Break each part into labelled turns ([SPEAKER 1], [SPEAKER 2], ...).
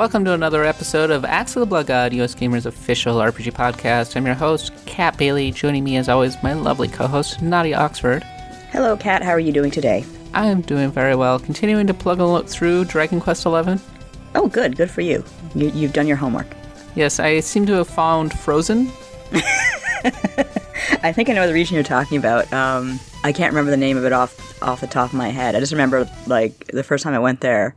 [SPEAKER 1] Welcome to another episode of Axe of the Blood God, US Gamer's official RPG podcast. I'm your host, Kat Bailey. Joining me, as always, my lovely co host, Nadia Oxford.
[SPEAKER 2] Hello, Kat. How are you doing today?
[SPEAKER 1] I am doing very well. Continuing to plug and look through Dragon Quest XI.
[SPEAKER 2] Oh, good. Good for you. you you've done your homework.
[SPEAKER 1] Yes, I seem to have found Frozen.
[SPEAKER 2] I think I know the region you're talking about. Um, I can't remember the name of it off off the top of my head. I just remember like the first time I went there,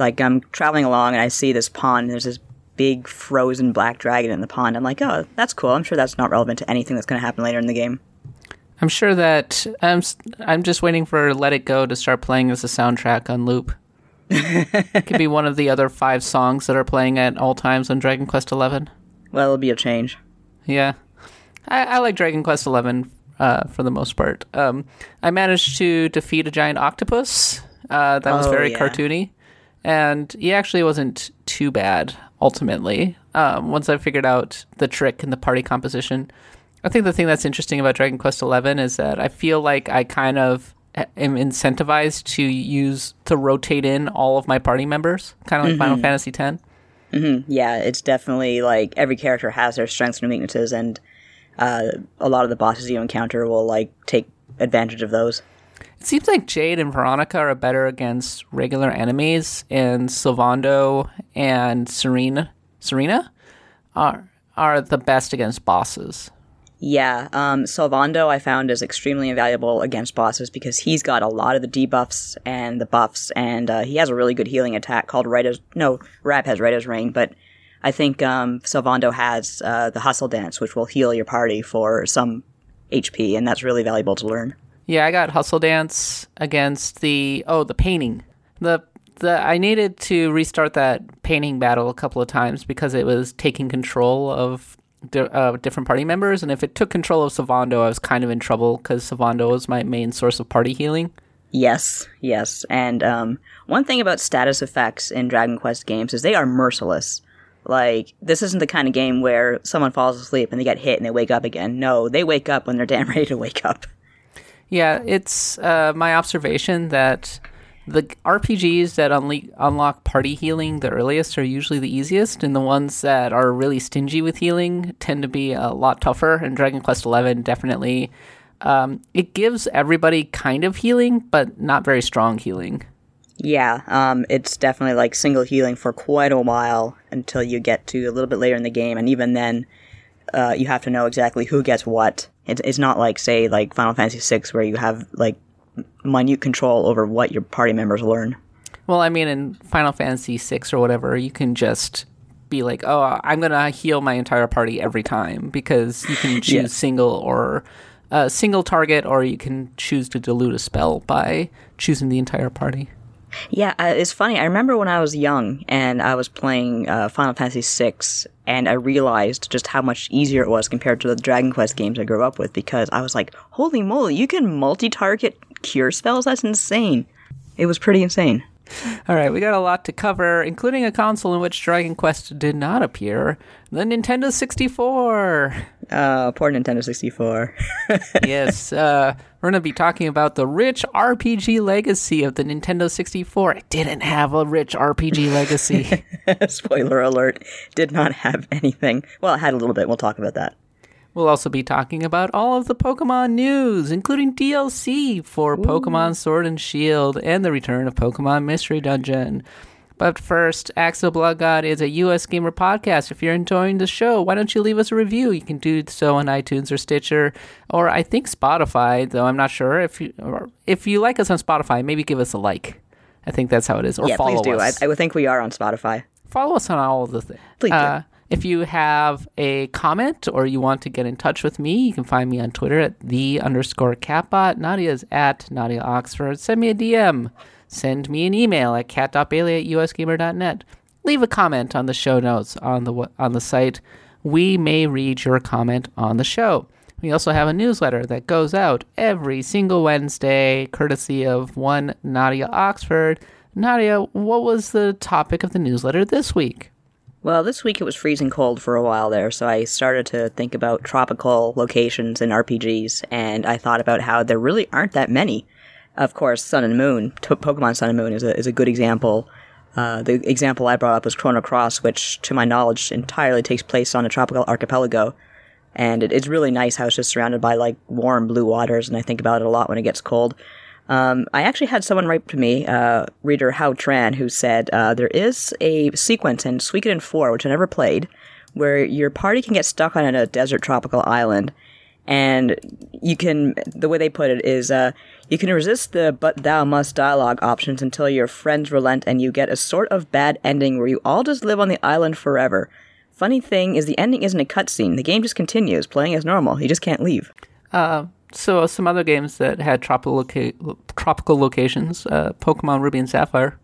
[SPEAKER 2] like I'm traveling along and I see this pond. And there's this big frozen black dragon in the pond. I'm like, oh, that's cool. I'm sure that's not relevant to anything that's going to happen later in the game.
[SPEAKER 1] I'm sure that I'm. I'm just waiting for Let It Go to start playing as a soundtrack on loop. it could be one of the other five songs that are playing at all times on Dragon Quest XI.
[SPEAKER 2] Well, it'll be a change.
[SPEAKER 1] Yeah, I, I like Dragon Quest XI uh, for the most part. Um, I managed to defeat a giant octopus. Uh, that was
[SPEAKER 2] Oh,
[SPEAKER 1] very
[SPEAKER 2] yeah.
[SPEAKER 1] cartoony, and he actually wasn't too bad ultimately. Um, once I figured out the trick and the party composition, I think the thing that's interesting about Dragon Quest XI is that I feel like I kind of am incentivized to use to rotate in all of my party members, kind of like Final Fantasy X.
[SPEAKER 2] Yeah, it's definitely like every character has their strengths and weaknesses, and uh, a lot of the bosses you encounter will like take advantage of those.
[SPEAKER 1] It seems like Jade and Veronica are better against regular enemies, and Sylvando and Serena Serena are are the best against bosses.
[SPEAKER 2] Yeah, um, Sylvando I found is extremely invaluable against bosses because he's got a lot of the debuffs and the buffs, and uh, he has a really good healing attack called as no Rap has as Rain, but I think um, Sylvando has uh, the Hustle Dance, which will heal your party for some HP, and that's really valuable to learn.
[SPEAKER 1] Yeah, I got Hustle Dance against the oh the painting. The the I needed to restart that painting battle a couple of times because it was taking control of uh, different party members, and if it took control of Sylvando, I was kind of in trouble because Sylvando was my main source of party healing.
[SPEAKER 2] Yes, yes. And um, one thing about status effects in Dragon Quest games is they are merciless. Like, this isn't the kind of game where someone falls asleep and they get hit and they wake up again. No, they wake up when they're damn ready to wake up.
[SPEAKER 1] Yeah, it's uh, my observation that the RPGs that unle- unlock party healing the earliest are usually the easiest, and the ones that are really stingy with healing tend to be a lot tougher. And Dragon Quest XI definitely um, it gives everybody kind of healing, but not very strong healing.
[SPEAKER 2] Yeah, um, it's definitely like single healing for quite a while until you get to a little bit later in the game, and even then, uh, you have to know exactly who gets what. It's, it's not like, say, like Final Fantasy VI, where you have like minute control over what your party members learn.
[SPEAKER 1] Well, I mean, in Final Fantasy VI or whatever, you can just be like, "Oh, I'm gonna heal my entire party every time," because you can choose
[SPEAKER 2] Yes.
[SPEAKER 1] single or uh, single target, or you can choose to dilute a spell by choosing the entire party.
[SPEAKER 2] Yeah, uh, it's funny. I remember when I was young and I was playing uh, Final Fantasy VI, and I realized just how much easier it was compared to the Dragon Quest games I grew up with because I was like, holy moly, you can multi target cure spells? That's insane. It was pretty insane.
[SPEAKER 1] All right, we got a lot to cover, including a console in which Dragon Quest did not appear, the Nintendo 64.
[SPEAKER 2] Uh, poor Nintendo 64.
[SPEAKER 1] yes, uh, we're going to be talking about the rich RPG legacy of the Nintendo 64. It didn't have a rich RPG legacy.
[SPEAKER 2] Spoiler alert, did not have anything. Well, it had a little bit. We'll talk about that.
[SPEAKER 1] We'll also be talking about all of the Pokemon news, including DLC for Pokemon Sword and Shield and the return of Pokemon Mystery Dungeon. But first, Axel Blood God is a US gamer podcast. If you're enjoying the show, why don't you leave us a review? You can do so on iTunes or Stitcher, or I think Spotify, though I'm not sure. If you or if you like us on Spotify, maybe give us a like. I think that's how it is. Or
[SPEAKER 2] yeah,
[SPEAKER 1] follow
[SPEAKER 2] please do. I,
[SPEAKER 1] us
[SPEAKER 2] I would think we are on Spotify.
[SPEAKER 1] follow us on all of the things.
[SPEAKER 2] Please do.
[SPEAKER 1] Uh, if you have a comment or you want to get in touch with me, you can find me on Twitter at the underscore catbot. Nadia's at Nadia Oxford. Send me a DM. Send me an email at kat.bailey at usgamer.net. Leave a comment on the show notes on the on the site. We may read your comment on the show. We also have a newsletter that goes out every single Wednesday, courtesy of one Nadia Oxford. Nadia, what was the topic of the newsletter this week?
[SPEAKER 2] Well, this week it was freezing cold for a while there, so I started to think about tropical locations in RPGs, and I thought about how there really aren't that many. Of course, Sun and Moon, Pokemon Sun and Moon is a, is a good example Uh, the example I brought up was Chrono Cross, which, to my knowledge, entirely takes place on a tropical archipelago. And it, it's really nice how it's just surrounded by like warm blue waters, and I think about it a lot when it gets cold. Um, I actually had someone write to me, uh, reader Hao Tran, who said uh, there is a sequence in Suikoden 4, which I never played, where your party can get stuck on a desert tropical island, and you can. The way they put it is, uh, you can resist the "but thou must" dialogue options until your friends relent, and you get a sort of bad ending where you all just live on the island forever. Funny thing is, the ending isn't a cutscene. The game just continues, playing as normal. You just can't leave.
[SPEAKER 1] Uh, so some other games that had tropical loca- tropical locations, uh, Pokemon Ruby and Sapphire.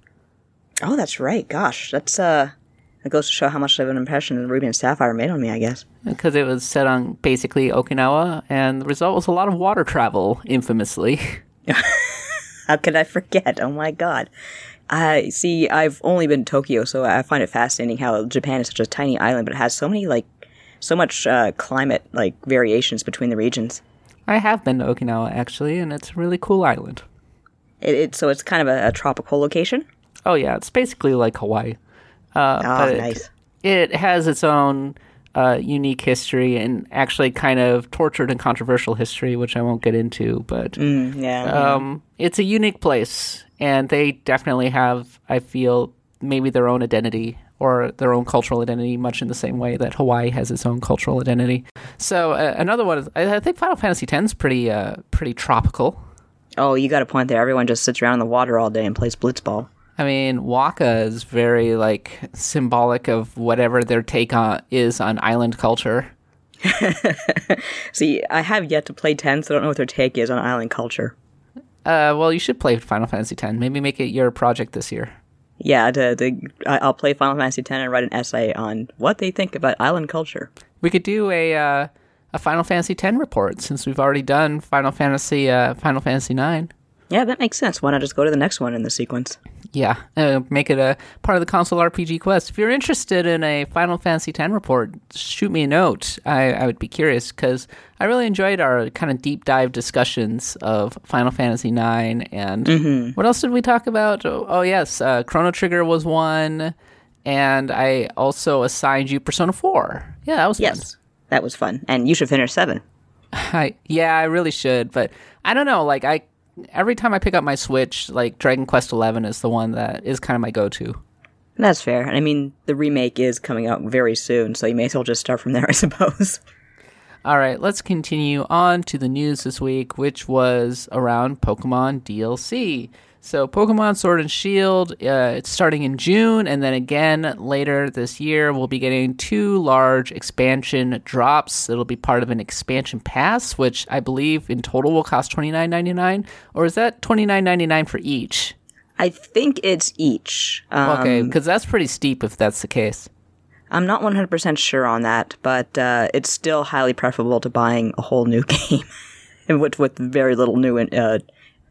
[SPEAKER 2] Oh, that's right. Gosh, that's uh, it goes to show how much of an impression Ruby and Sapphire made on me. I guess.
[SPEAKER 1] because it was set on basically Okinawa, and the result was a lot of water travel, infamously.
[SPEAKER 2] How could I forget? Oh my god. I see. I've only been to Tokyo, so I find it fascinating how Japan is such a tiny island, but it has so many like, so much uh, climate like variations between the regions.
[SPEAKER 1] I have been to Okinawa actually, and it's a really cool island.
[SPEAKER 2] It, it so it's kind of a, a tropical location.
[SPEAKER 1] Oh yeah, it's basically like Hawaii. Uh,
[SPEAKER 2] Oh,
[SPEAKER 1] but it-
[SPEAKER 2] nice.
[SPEAKER 1] It has its own uh, unique history and actually kind of tortured and controversial history, which I won't get into. But
[SPEAKER 2] Mm, yeah.
[SPEAKER 1] um, it's a unique place, and they definitely have, I feel, maybe their own identity or their own cultural identity, much in the same way that Hawaii has its own cultural identity. So uh, another one, is, I, I think Final Fantasy X is pretty, uh, pretty tropical.
[SPEAKER 2] oh, you got a point there. Everyone just sits around in the water all day and plays blitzball.
[SPEAKER 1] I mean, Wakka is very like symbolic of whatever their take on is on island culture.
[SPEAKER 2] See, I have yet to play ten, so I don't know what their take is on island culture.
[SPEAKER 1] Uh, well, you should play Final Fantasy X. Maybe make it your project this year.
[SPEAKER 2] Yeah, to, to, I'll play Final Fantasy X and write an essay on what they think about island culture.
[SPEAKER 1] We could do a uh, a Final Fantasy X report since we've already done Final Fantasy uh, Final Fantasy Nine.
[SPEAKER 2] Yeah, that makes sense. Why not just go to the next one in the sequence?
[SPEAKER 1] Yeah, uh, make it a part of the console RPG quest. If you're interested in a Final Fantasy X report, shoot me a note. I, I would be curious because I really enjoyed our kind of deep dive discussions of Final Fantasy IX. And what else did we talk about? Oh, oh yes, uh, Chrono Trigger was one, and I also assigned you Persona Four. Yeah, that was fun.
[SPEAKER 2] Yes, that was fun, and you should finish seven.
[SPEAKER 1] I yeah, I really should, but I don't know. Like I, every time I pick up my Switch, like Dragon Quest Eleven is the one that is kind of my go-to.
[SPEAKER 2] That's fair. I mean, the remake is coming out very soon, so you may as well just start from there, I suppose.
[SPEAKER 1] All right, let's continue on to the news this week, which was around Pokemon DLC. So, Pokemon Sword and Shield, uh, it's starting in June, and then again later this year, we'll be getting two large expansion drops. It'll be part of an expansion pass, which I believe in total will cost twenty nine ninety nine, or is that twenty nine ninety nine for each?
[SPEAKER 2] I think it's each. Um,
[SPEAKER 1] Okay, because that's pretty steep if that's the case.
[SPEAKER 2] I'm not 100% sure on that, but uh, it's still highly preferable to buying a whole new game with, with very little new uh,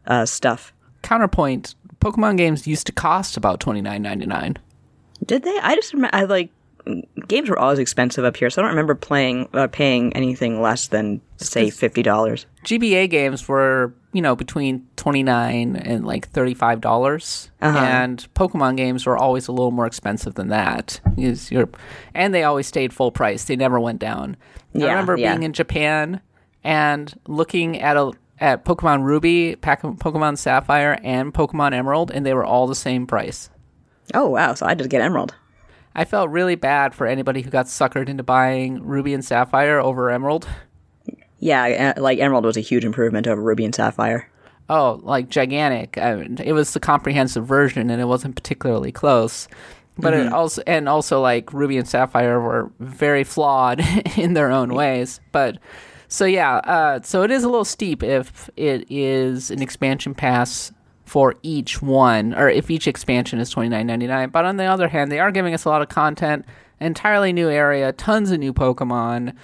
[SPEAKER 2] uh, stuff.
[SPEAKER 1] Counterpoint: Pokemon games used to cost about twenty nine ninety nine.
[SPEAKER 2] Did they? I just remember, I like, games were always expensive up here, so I don't remember playing uh, paying anything less than, say, $50.
[SPEAKER 1] GBA games were, you know, between twenty nine and like thirty five dollars,
[SPEAKER 2] Uh-huh.
[SPEAKER 1] and Pokemon games were always a little more expensive than that. Is your, and they always stayed full price; they never went down. I remember
[SPEAKER 2] yeah.
[SPEAKER 1] being in Japan and looking at a at Pokemon Ruby, Pokemon Sapphire, and Pokemon Emerald, and they were all the same price.
[SPEAKER 2] Oh, wow, so I just get Emerald.
[SPEAKER 1] I felt really bad for anybody who got suckered into buying Ruby and Sapphire over Emerald.
[SPEAKER 2] Yeah, uh, like Emerald was a huge improvement over Ruby and Sapphire.
[SPEAKER 1] oh, like gigantic. I mean, it was the comprehensive version, and it wasn't particularly close. But it also, and also, like Ruby and Sapphire were very flawed in their own ways. But so yeah, uh, so it is a little steep if it is an expansion pass for each one, or if each expansion is twenty nine ninety nine. But on the other hand, they are giving us a lot of content, entirely new area, tons of new Pokemon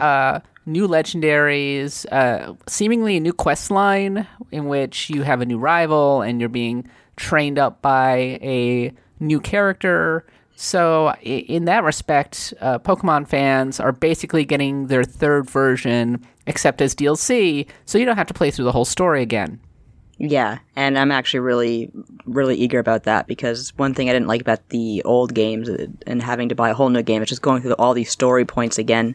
[SPEAKER 1] uh, new legendaries, uh, seemingly a new quest line in which you have a new rival and you're being trained up by a new character. So, in that respect, uh, Pokemon fans are basically getting their third version, except as DLC, so you don't have to play through the whole story again.
[SPEAKER 2] Yeah, and I'm actually really, really eager about that because one thing I didn't like about the old games uh, and having to buy a whole new game is just going through all these story points again.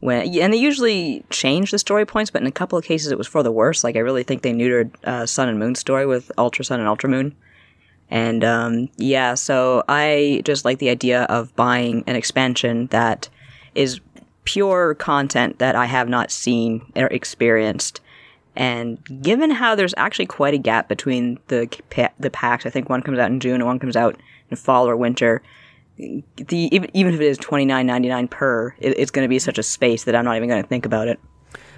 [SPEAKER 2] When and they usually change the story points, but in a couple of cases it was for the worse. Like I really think they neutered uh, Sun and Moon story with Ultra Sun and Ultra Moon. And um, yeah, so I just like the idea of buying an expansion that is pure content that I have not seen or experienced. And given how there's actually quite a gap between the the packs, I think one comes out in June and one comes out in fall or winter. The even, if it is twenty nine ninety nine per, it, it's going to be such a space that I'm not even going to think about it.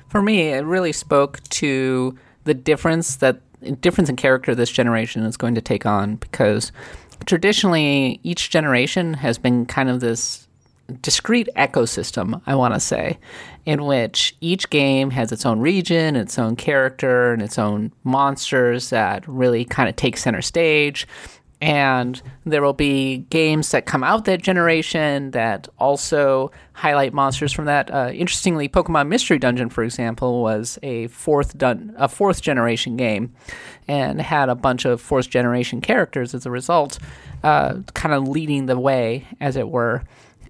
[SPEAKER 1] For me, it really spoke to the difference that difference in character this generation is going to take on because traditionally each generation has been kind of this discrete ecosystem, I want to say, in which each game has its own region, its own character, and its own monsters that really kind of take center stage. And there will be games that come out that generation that also highlight monsters from that. Uh, interestingly, Pokemon Mystery Dungeon, for example, was a fourth dun- a fourth generation game, and had a bunch of fourth generation characters as a result, uh, kind of leading the way, as it were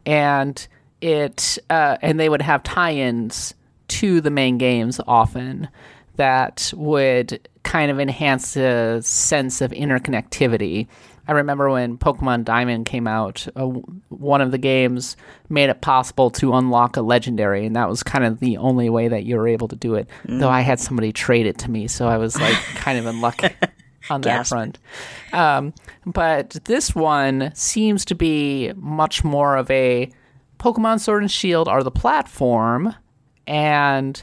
[SPEAKER 1] and it uh, and they would have tie-ins to the main games often that would kind of enhance the sense of interconnectivity. I remember when Pokemon Diamond came out, uh, one of the games made it possible to unlock a legendary, and that was kind of the only way that you were able to do it. Mm. Though I had somebody trade it to me, so I was like kind of unlucky luck on that Gasp. front. Um, but this one seems to be much more of a Pokemon Sword and Shield are the platform, and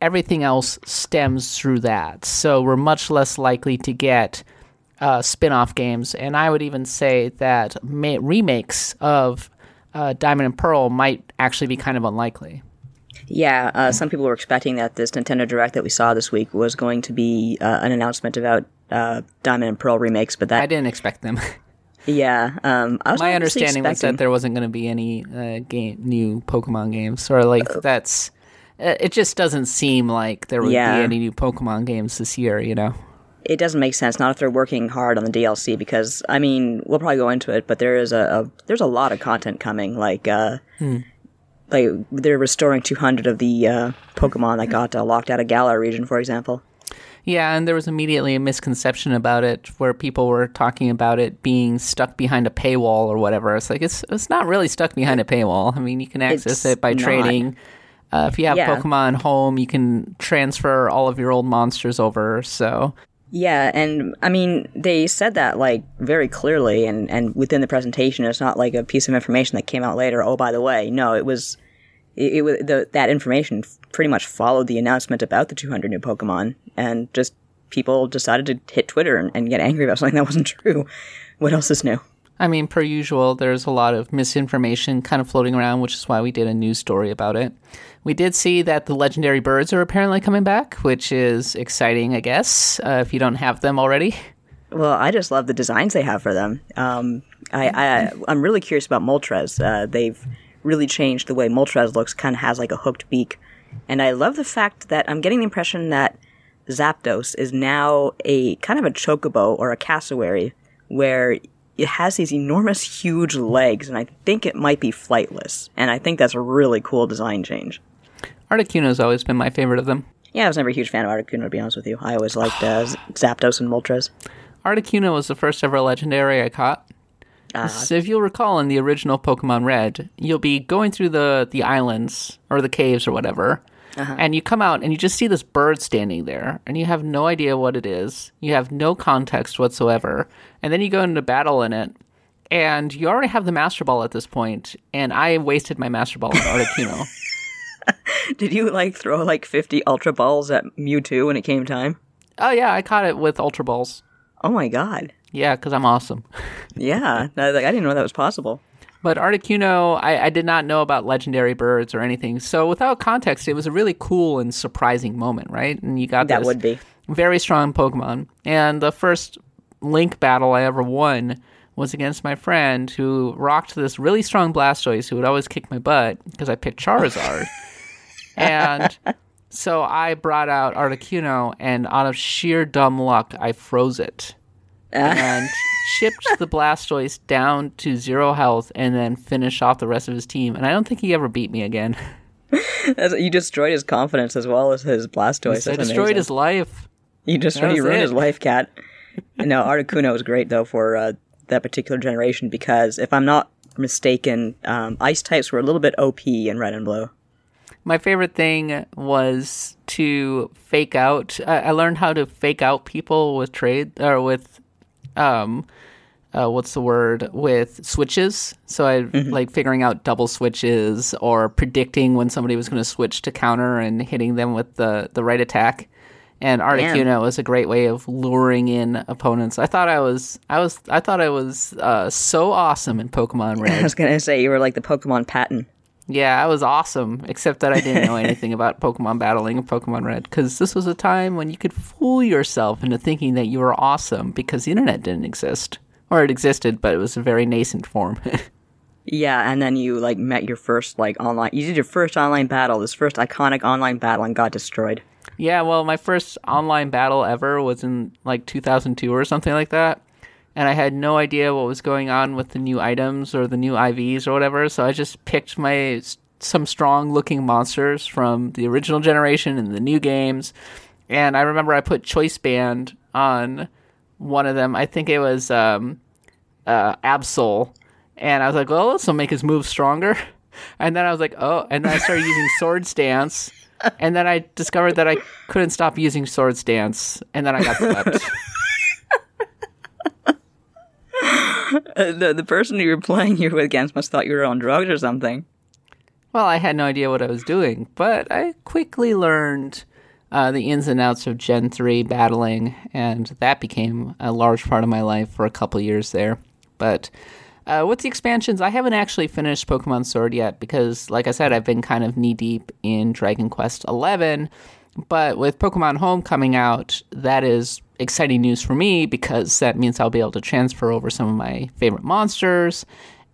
[SPEAKER 1] everything else stems through that. So we're much less likely to get uh, spin off games. And I would even say that ma- remakes of uh, Diamond and Pearl might actually be kind of unlikely.
[SPEAKER 2] Yeah, uh, some people were expecting that this Nintendo Direct that we saw this week was going to be uh, an announcement about uh, Diamond and Pearl remakes, but that
[SPEAKER 1] I didn't expect them.
[SPEAKER 2] yeah, um,
[SPEAKER 1] my understanding was that there wasn't going to be any uh, game new Pokemon games, or like uh, that's. Uh, it just doesn't seem like there would yeah. be any new Pokemon games this year. You know
[SPEAKER 2] it doesn't make sense. Not if they're working hard on the DLC, because I mean, we'll probably go into it, but there is a, a there's a lot of content coming. Like, uh, hmm like they're restoring 200 of the uh, Pokemon that got uh, locked out of Galar region, for example.
[SPEAKER 1] Yeah, and there was immediately a misconception about it where people were talking about it being stuck behind a paywall or whatever. It's like it's it's not really stuck behind a paywall. I mean, you can access it's it by not. trading. Uh, if you have yeah. Pokemon home, you can transfer all of your old monsters over. So
[SPEAKER 2] yeah, and I mean, they said that like very clearly, and and within the presentation, it's not like a piece of information that came out later. Oh, by the way, no, it was, it, it was the, that information pretty much followed the announcement about the 200 new Pokemon, and just people decided to hit Twitter and, and get angry about something that wasn't true. What else is new?
[SPEAKER 1] I mean, per usual, there's a lot of misinformation kind of floating around, which is why we did a news story about it. We did see that the legendary birds are apparently coming back, which is exciting, I guess, uh, if you don't have them already.
[SPEAKER 2] Well, I just love the designs they have for them. Um, I, I, I'm really curious about Moltres. Uh, they've really changed the way Moltres looks, kind of has like a hooked beak. And I love the fact that I'm getting the impression that Zapdos is now a kind of a chocobo or a cassowary where it has these enormous, huge legs, and I think it might be flightless. And I think that's a really cool design change.
[SPEAKER 1] Articuno's always been my favorite of them.
[SPEAKER 2] Yeah, I was never a huge fan of Articuno, to be honest with you. I always liked uh, Zapdos and Moltres.
[SPEAKER 1] Articuno was the first ever legendary I caught. Uh, so if you'll recall in the original Pokemon Red, you'll be going through the, the islands or the caves or whatever, uh-huh. and you come out and you just see this bird standing there, and you have no idea what it is. You have no context whatsoever, and then you go into battle in it, and you already have the Master Ball at this point, and I wasted my Master Ball on Articuno.
[SPEAKER 2] Did you like throw like 50 Ultra Balls at Mewtwo when it came time?
[SPEAKER 1] Oh, yeah, I caught it with Ultra Balls.
[SPEAKER 2] Oh my god.
[SPEAKER 1] Yeah, because I'm awesome.
[SPEAKER 2] yeah, I, like, I didn't know that was possible.
[SPEAKER 1] But Articuno, I, I, did not know about legendary birds or anything. So without context, it was a really cool and surprising moment, right? And you got
[SPEAKER 2] that would be
[SPEAKER 1] very strong Pokemon. And the first Link battle I ever won was against my friend who rocked this really strong Blastoise who would always kick my butt because I picked Charizard. and So I brought out Articuno, and out of sheer dumb luck, I froze it and shipped the Blastoise down to zero health, and then finished off the rest of his team. And I don't think he ever beat me again.
[SPEAKER 2] You destroyed his confidence as well as his Blastoise.
[SPEAKER 1] I destroyed
[SPEAKER 2] amazing.
[SPEAKER 1] his life.
[SPEAKER 2] You destroyed. You ruined
[SPEAKER 1] it.
[SPEAKER 2] his life, Kat. no, Articuno was great though for uh, that particular generation because if I'm not mistaken, um, ice types were a little bit OP in Red and Blue.
[SPEAKER 1] My favorite thing was to fake out. I I learned how to fake out people with trade or with, um, uh, what's the word with switches. So I like figuring out double switches or predicting when somebody was going to switch to counter and hitting them with the the right attack. And Articuno was a great way of luring in opponents. I thought I was, I was, I thought I was uh, so awesome in Pokemon Red.
[SPEAKER 2] I was gonna say you were like the Pokemon Patton.
[SPEAKER 1] Yeah, I was awesome, except that I didn't know anything about Pokemon battling and Pokemon Red, because this was a time when you could fool yourself into thinking that you were awesome because the internet didn't exist. Or it existed, but it was a very nascent form.
[SPEAKER 2] Yeah, and then you like met your first like online. You did your first online battle, this first iconic online battle, and got destroyed.
[SPEAKER 1] yeah, well, my first online battle ever was in like 2002 or something like that. And I had no idea what was going on with the new items or the new IVs or whatever, so I just picked my some strong looking monsters from the original generation and the new games. And I remember I put Choice Band on one of them. I think it was um, uh, Absol. And I was like, well, this will make his moves stronger. And then I was like, oh, and then I started using Swords Dance. And then I discovered that I couldn't stop using Swords Dance. And then I got swept.
[SPEAKER 2] Uh, the the person you were playing you against must thought you were on drugs or something.
[SPEAKER 1] Well, I had no idea what I was doing, but I quickly learned uh, the ins and outs of Gen 3 battling, and that became a large part of my life for a couple years there. But uh, with the expansions, I haven't actually finished Pokemon Sword yet because, like I said, I've been kind of knee deep in Dragon Quest XI. But with Pokemon Home coming out, that is exciting news for me because that means I'll be able to transfer over some of my favorite monsters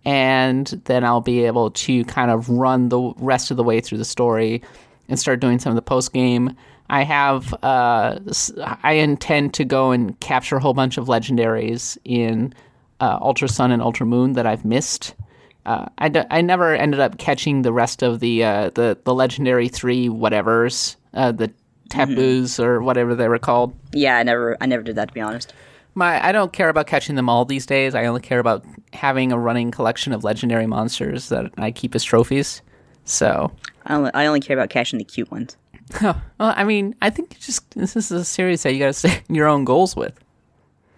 [SPEAKER 1] and then I'll be able to kind of run the rest of the way through the story and start doing some of the post game. I have, uh, I intend to go and capture a whole bunch of legendaries in uh, Ultra Sun and Ultra Moon that I've missed. Uh, I, d- I never ended up catching the rest of the uh, the the legendary three whatevers, uh, the Tapus or whatever they were called.
[SPEAKER 2] Yeah, I never I never did that to be honest.
[SPEAKER 1] My I don't care about catching them all these days. I only care about having a running collection of legendary monsters that I keep as trophies. So,
[SPEAKER 2] I only I only care about catching the cute ones.
[SPEAKER 1] well, I mean, I think just this is a series that you got to set your own goals with.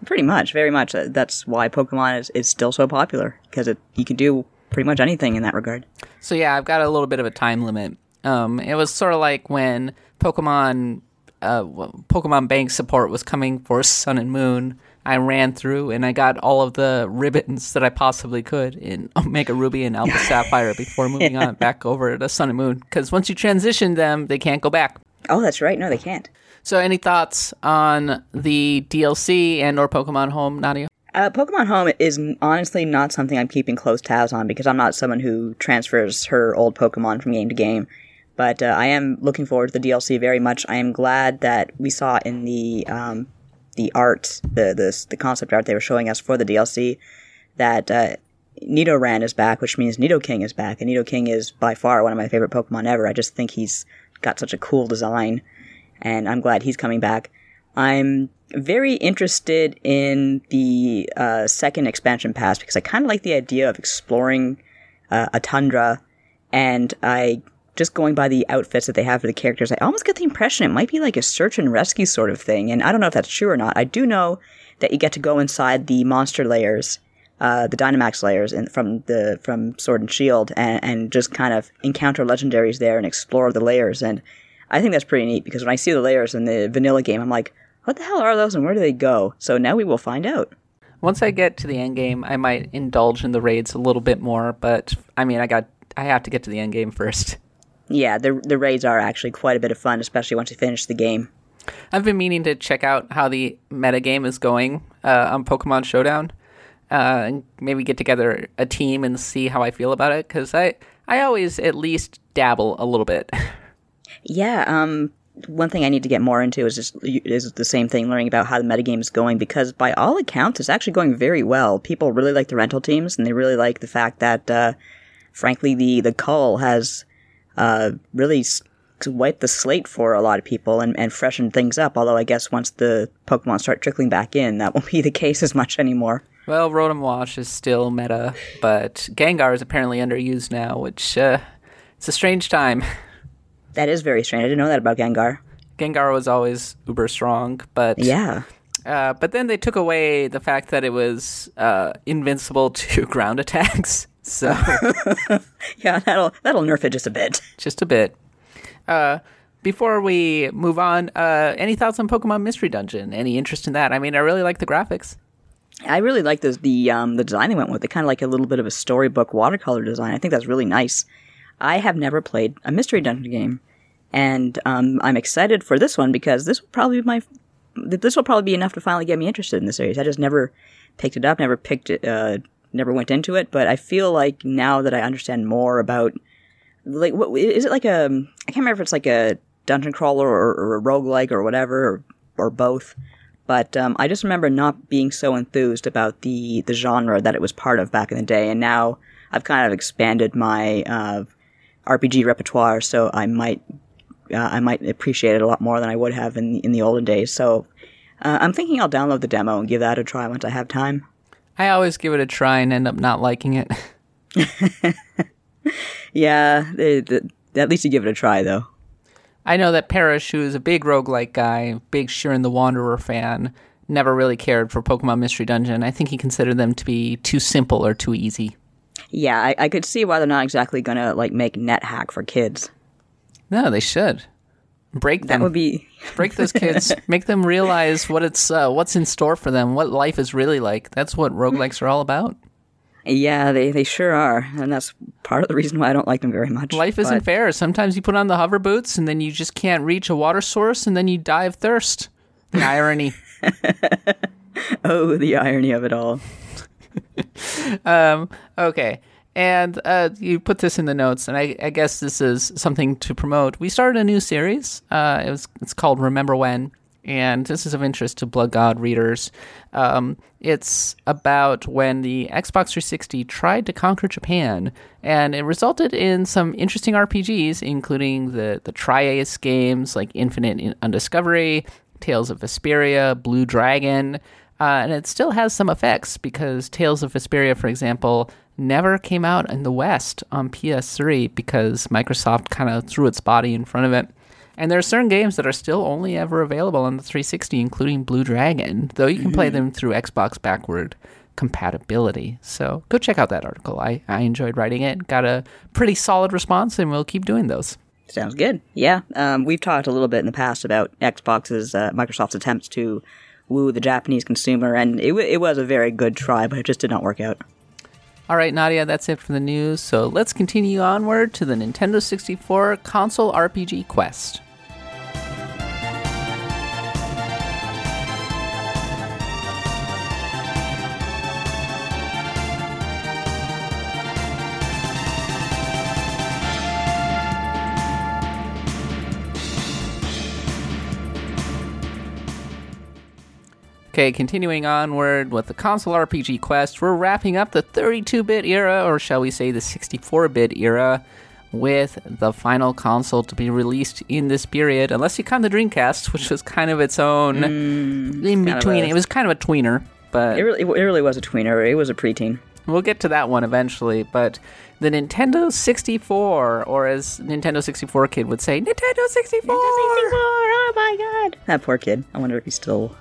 [SPEAKER 2] Pretty much, very much. Uh, That's why Pokemon is, is still so popular because it you can do pretty much anything in that regard.
[SPEAKER 1] So yeah, I've got a little bit of a time limit. Um, it was sort of like when Pokemon, uh, Pokemon Bank support was coming for Sun and Moon. I ran through and I got all of the ribbons that I possibly could in Omega Ruby and Alpha Sapphire before moving on back over to Sun and Moon. Because once you transition them, they can't go back.
[SPEAKER 2] Oh, that's right. No, they can't.
[SPEAKER 1] So, any thoughts on the DLC and or Pokemon Home, Nadia?
[SPEAKER 2] Uh, Pokemon Home is honestly not something I'm keeping close tabs on because I'm not someone who transfers her old Pokemon from game to game. But uh, I am looking forward to the DLC very much. I am glad that we saw in the um, the art, the, the the concept art they were showing us for the DLC, that uh, Nidoran is back, which means Nidoking is back, and Nidoking is by far one of my favorite Pokemon ever. I just think he's got such a cool design, and I'm glad he's coming back. I'm very interested in the uh, second expansion pass because I kind of like the idea of exploring uh, a tundra, and I just going by the outfits that they have for the characters, I almost get the impression it might be like a search and rescue sort of thing. And I don't know if that's true or not. I do know that you get to go inside the monster lairs, uh, the Dynamax lairs, in, from the from Sword and Shield, and, and just kind of encounter legendaries there and explore the lairs. And I think that's pretty neat because when I see the lairs in the vanilla game, I'm like, what the hell are those and where do they go? So now we will find out.
[SPEAKER 1] Once I get to the end game, I might indulge in the raids a little bit more. But I mean, I got I have to get to the end game first.
[SPEAKER 2] Yeah, the the raids are actually quite a bit of fun, especially once you finish the game.
[SPEAKER 1] I've been meaning to check out how the metagame is going uh, on Pokemon Showdown, uh, and maybe get together a team and see how I feel about it. Because I I always at least dabble a little bit.
[SPEAKER 2] Yeah, um, one thing I need to get more into is just is the same thing, learning about how the metagame is going because by all accounts, it's actually going very well. People really like the rental teams, and they really like the fact that, uh, frankly, the the cull has uh, really s- wiped the slate for a lot of people and, and freshened things up. Although I guess once the Pokemon start trickling back in, that won't be the case as much anymore.
[SPEAKER 1] Well, Rotom Wash is still meta, but Gengar is apparently underused now, which uh, it's a strange time.
[SPEAKER 2] That is very strange. I didn't know that about Gengar.
[SPEAKER 1] Gengar was always uber strong, but
[SPEAKER 2] Yeah.
[SPEAKER 1] uh, but then they took away the fact that it was uh, invincible to ground attacks. So
[SPEAKER 2] Yeah, that'll that'll nerf it just a bit.
[SPEAKER 1] just a bit. Uh, before we move on, uh, any thoughts on Pokemon Mystery Dungeon? Any interest in that? I mean, I really like the graphics.
[SPEAKER 2] I really like the the um, the design they went with. They kind of like a little bit of a storybook watercolor design. I think that's really nice. I have never played a mystery dungeon game, and um, I'm excited for this one because this will probably be my this will probably be enough to finally get me interested in the series. I just never picked it up, never picked it, uh, never went into it. But I feel like now that I understand more about like what is it like a I can't remember if it's like a dungeon crawler or, or a roguelike or whatever or, or both. But um, I just remember not being so enthused about the the genre that it was part of back in the day, and now I've kind of expanded my uh, RPG repertoire, so I might uh, I might appreciate it a lot more than I would have in in the olden days. So uh, I'm thinking I'll download the demo and give that a try once I have time.
[SPEAKER 1] I always give it a try and end up not liking it.
[SPEAKER 2] Yeah, it, it- at least you give it a try though.
[SPEAKER 1] I know that Parish, who is a big roguelike guy, big Shiren the Wanderer fan, never really cared for Pokemon Mystery Dungeon. I think he considered them to be too simple or too easy.
[SPEAKER 2] Yeah, I, I could see why they're not exactly gonna like make NetHack for kids.
[SPEAKER 1] No, they should break them.
[SPEAKER 2] That would be
[SPEAKER 1] break those kids, make them realize what it's uh, what's in store for them, what life is really like. That's what roguelikes are all about.
[SPEAKER 2] yeah, they they sure are, and that's part of the reason why I don't like them very much.
[SPEAKER 1] Life isn't
[SPEAKER 2] But-
[SPEAKER 1] fair. Sometimes you put on the hover boots and then you just can't reach a water source and then you die of thirst. The irony.
[SPEAKER 2] Oh, the irony of it all.
[SPEAKER 1] Um, okay. And uh, you put this in the notes, and I, I guess this is something to promote. We started a new series. Uh, it was it's called Remember When, and this is of interest to Blood God readers. Um, it's about when the Xbox 360 tried to conquer Japan, and it resulted in some interesting RPGs, including the the Tri-Ace games like Infinite Undiscovery, Tales of Vesperia, Blue Dragon. Uh, and it still has some effects because Tales of Vesperia, for example, never came out in the West on PS3 because Microsoft kind of threw its body in front of it. And there are certain games that are still only ever available on the 360, including Blue Dragon, though you can play them through Xbox backward compatibility. So go check out that article. I, I enjoyed writing it, got a pretty solid response, and we'll keep doing those.
[SPEAKER 2] Sounds good. Yeah, um, we've talked a little bit in the past about Xbox's uh, Microsoft's attempts to woo the Japanese consumer, and it, w- it was a very good try, but it just did not work out.
[SPEAKER 1] All right, Nadia, that's it for the news. So let's continue onward to the Nintendo 64 console RPG quest. Okay, continuing onward with the console RPG quest, we're wrapping up the 32 bit era, or shall we say the 64 bit era, with the final console to be released in this period, unless you count the Dreamcast, which was kind of its own
[SPEAKER 2] mm, in
[SPEAKER 1] between. It was kind of a tweener, but
[SPEAKER 2] It really, it really was a tweener. It was a preteen.
[SPEAKER 1] We'll get to that one eventually, but the Nintendo 64, or as Nintendo 64 kid would say, Nintendo 64!
[SPEAKER 2] Oh my god! That poor kid. I wonder if he's still.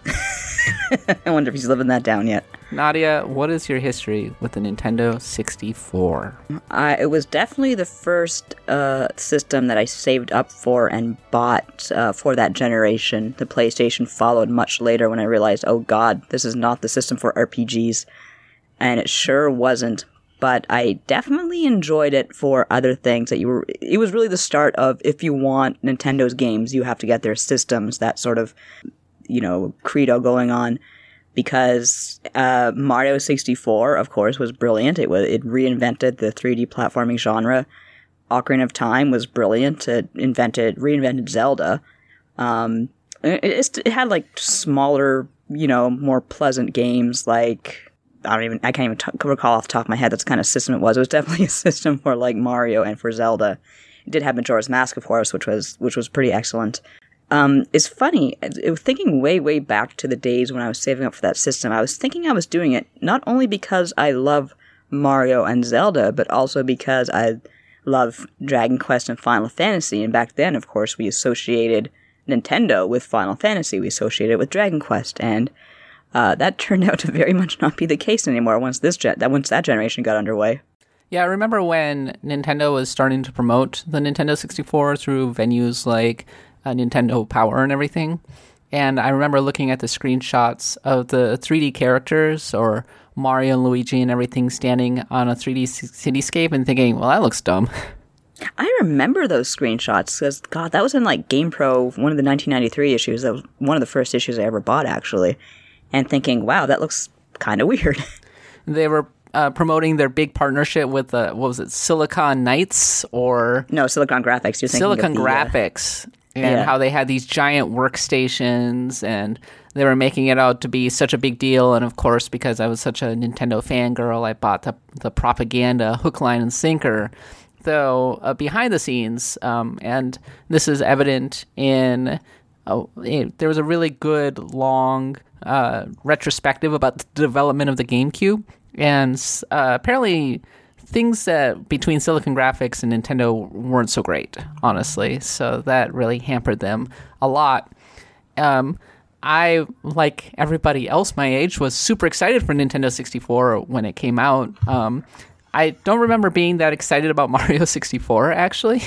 [SPEAKER 2] I wonder if he's living that down yet.
[SPEAKER 1] Nadia, what is your history with the Nintendo 64?
[SPEAKER 2] I, it was definitely the first uh, system that I saved up for and bought uh, for that generation. The PlayStation followed much later when I realized, oh god, this is not the system for RPGs. And it sure wasn't. But I definitely enjoyed it for other things that you were. It was really the start of if you want Nintendo's games, you have to get their systems. That sort of, you know, credo going on because uh, Mario 64, of course, was brilliant. It was it reinvented the 3D platforming genre, Ocarina of Time was brilliant. It invented, reinvented Zelda. Um, it, it had like smaller, you know, more pleasant games like I don't even I can't even t- recall off the top of my head that's kind of system it was. It was definitely a system for like Mario and for Zelda. It did have Majora's Mask, of course, which was which was pretty excellent. Um, it's funny it- it- thinking way way back to the days when I was saving up for that system. I was thinking I was doing it not only because I love Mario and Zelda, but also because I love Dragon Quest and Final Fantasy. And back then, of course, we associated Nintendo with Final Fantasy. We associated it with Dragon Quest, and uh, that turned out to very much not be the case anymore once this gen- that once that generation got underway.
[SPEAKER 1] Yeah, I remember when Nintendo was starting to promote the Nintendo 64 through venues like uh, Nintendo Power and everything. And I remember looking at the screenshots of the 3D characters or Mario and Luigi and everything standing on a 3D c- cityscape and thinking, well, that looks dumb.
[SPEAKER 2] I remember those screenshots because God, that was in like GamePro, one of the 1993 issues. That was one of the first issues I ever bought, actually, and thinking, wow, that looks kind of weird.
[SPEAKER 1] they were uh, promoting their big partnership with, uh, what was it, Silicon Knights or
[SPEAKER 2] no, Silicon Graphics. You're thinking
[SPEAKER 1] Silicon
[SPEAKER 2] the, uh,
[SPEAKER 1] Graphics and
[SPEAKER 2] Yeah.
[SPEAKER 1] how they had these giant workstations and they were making it out to be such a big deal. And of course, because I was such a Nintendo fangirl, I bought the, the propaganda hook, line, and sinker. Though uh, behind the scenes, um, and this is evident in, oh, it, there was a really good long uh, retrospective about the development of the GameCube. And uh, apparently, things that between Silicon Graphics and Nintendo weren't so great, honestly. So that really hampered them a lot. Um, I, like everybody else my age, was super excited for Nintendo 64 when it came out. Um, I don't remember being that excited about Mario 64, actually,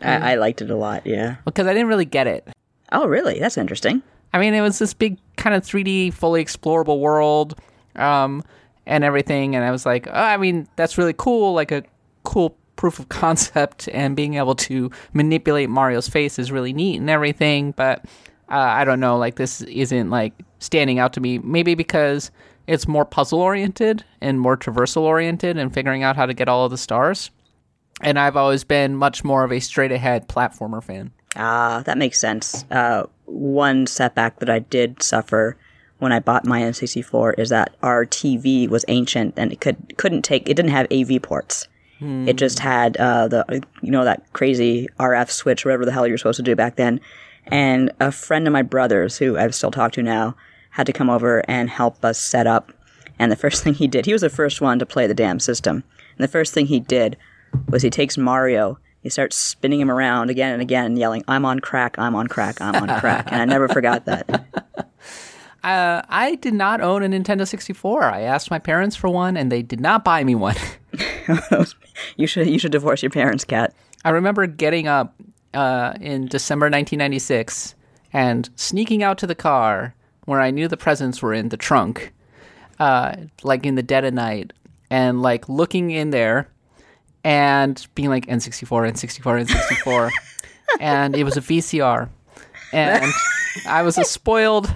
[SPEAKER 2] I, I liked it a lot. Yeah.
[SPEAKER 1] because I didn't really get it.
[SPEAKER 2] Oh, really? That's interesting.
[SPEAKER 1] I mean, it was this big kind of 3D, fully explorable world, um, and everything. And I was like, oh, I mean, that's really cool, like a cool proof of concept, and being able to manipulate Mario's face is really neat and everything. But uh, I don't know, like this isn't like standing out to me. Maybe because it's more puzzle oriented and more traversal oriented, and figuring out how to get all of the stars. And I've always been much more of a straight ahead platformer fan.
[SPEAKER 2] Ah, that makes sense. Uh, one setback that I did suffer when I bought my N64 is that our TV was ancient and it could couldn't take it didn't have AV ports. It just had uh, the you know that crazy RF switch, whatever the hell you're supposed to do back then. And a friend of my brother's, who I still talk to now, had to come over and help us set up. And the first thing he did, he was the first one to play the damn system. And the first thing he did was he takes Mario, he starts spinning him around again and again, yelling, "I'm on crack! I'm on crack! I'm on crack!" and I never forgot that.
[SPEAKER 1] Uh, I did not own a Nintendo 64. I asked my parents for one, and they did not buy me one.
[SPEAKER 2] you should you should divorce your parents, Kat.
[SPEAKER 1] I remember getting up uh, in December 1996 and sneaking out to the car where I knew the presents were in the trunk, uh, like in the dead of night, and like looking in there and being like N64, N64, N64, and it was a VCR, and I was a spoiled,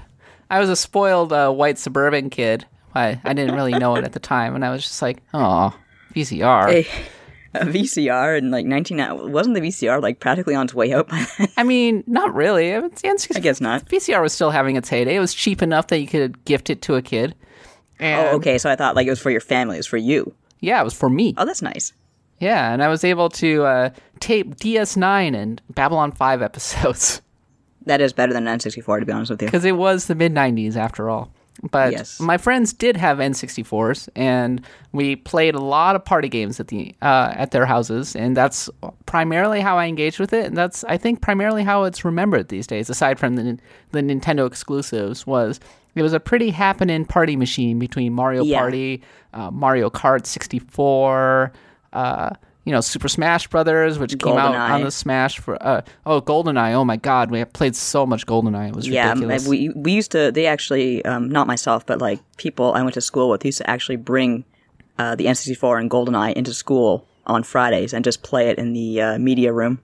[SPEAKER 1] I was a spoiled uh, white suburban kid. I I didn't really know it at the time, and I was just like, oh, VCR.
[SPEAKER 2] Hey, a VCR in like 19 wasn't the VCR like practically on its way out by then?
[SPEAKER 1] I mean, not really. It was- the N64
[SPEAKER 2] I guess not.
[SPEAKER 1] VCR was still having its heyday. It was cheap enough that you could gift it to a kid. And
[SPEAKER 2] Oh, okay. So I thought like it was for your family. It was for you.
[SPEAKER 1] Yeah, it was for me.
[SPEAKER 2] Oh, that's nice.
[SPEAKER 1] Yeah, and I was able to uh, tape DS9 and Babylon 5 episodes
[SPEAKER 2] That is better than N64, to be honest with you.
[SPEAKER 1] because it was the mid 90s after all. But
[SPEAKER 2] Yes.
[SPEAKER 1] my friends did have N64s, and we played a lot of party games at the uh, at their houses, and that's primarily how I engaged with it, and that's I think primarily how it's remembered these days. Aside from the the Nintendo exclusives, was it was a pretty happening party machine between Mario
[SPEAKER 2] Yeah.
[SPEAKER 1] Party, uh, Mario Kart 64. Uh, you know, Super Smash Brothers, which came out
[SPEAKER 2] GoldenEye.
[SPEAKER 1] on the Smash for uh, oh GoldenEye. Oh my God, we have played so much GoldenEye. It was
[SPEAKER 2] Yeah,
[SPEAKER 1] ridiculous.
[SPEAKER 2] we we used to. They actually, um, not myself, but like people I went to school with used to actually bring uh, the N64 and GoldenEye into school on Fridays and just play it in the uh, media room.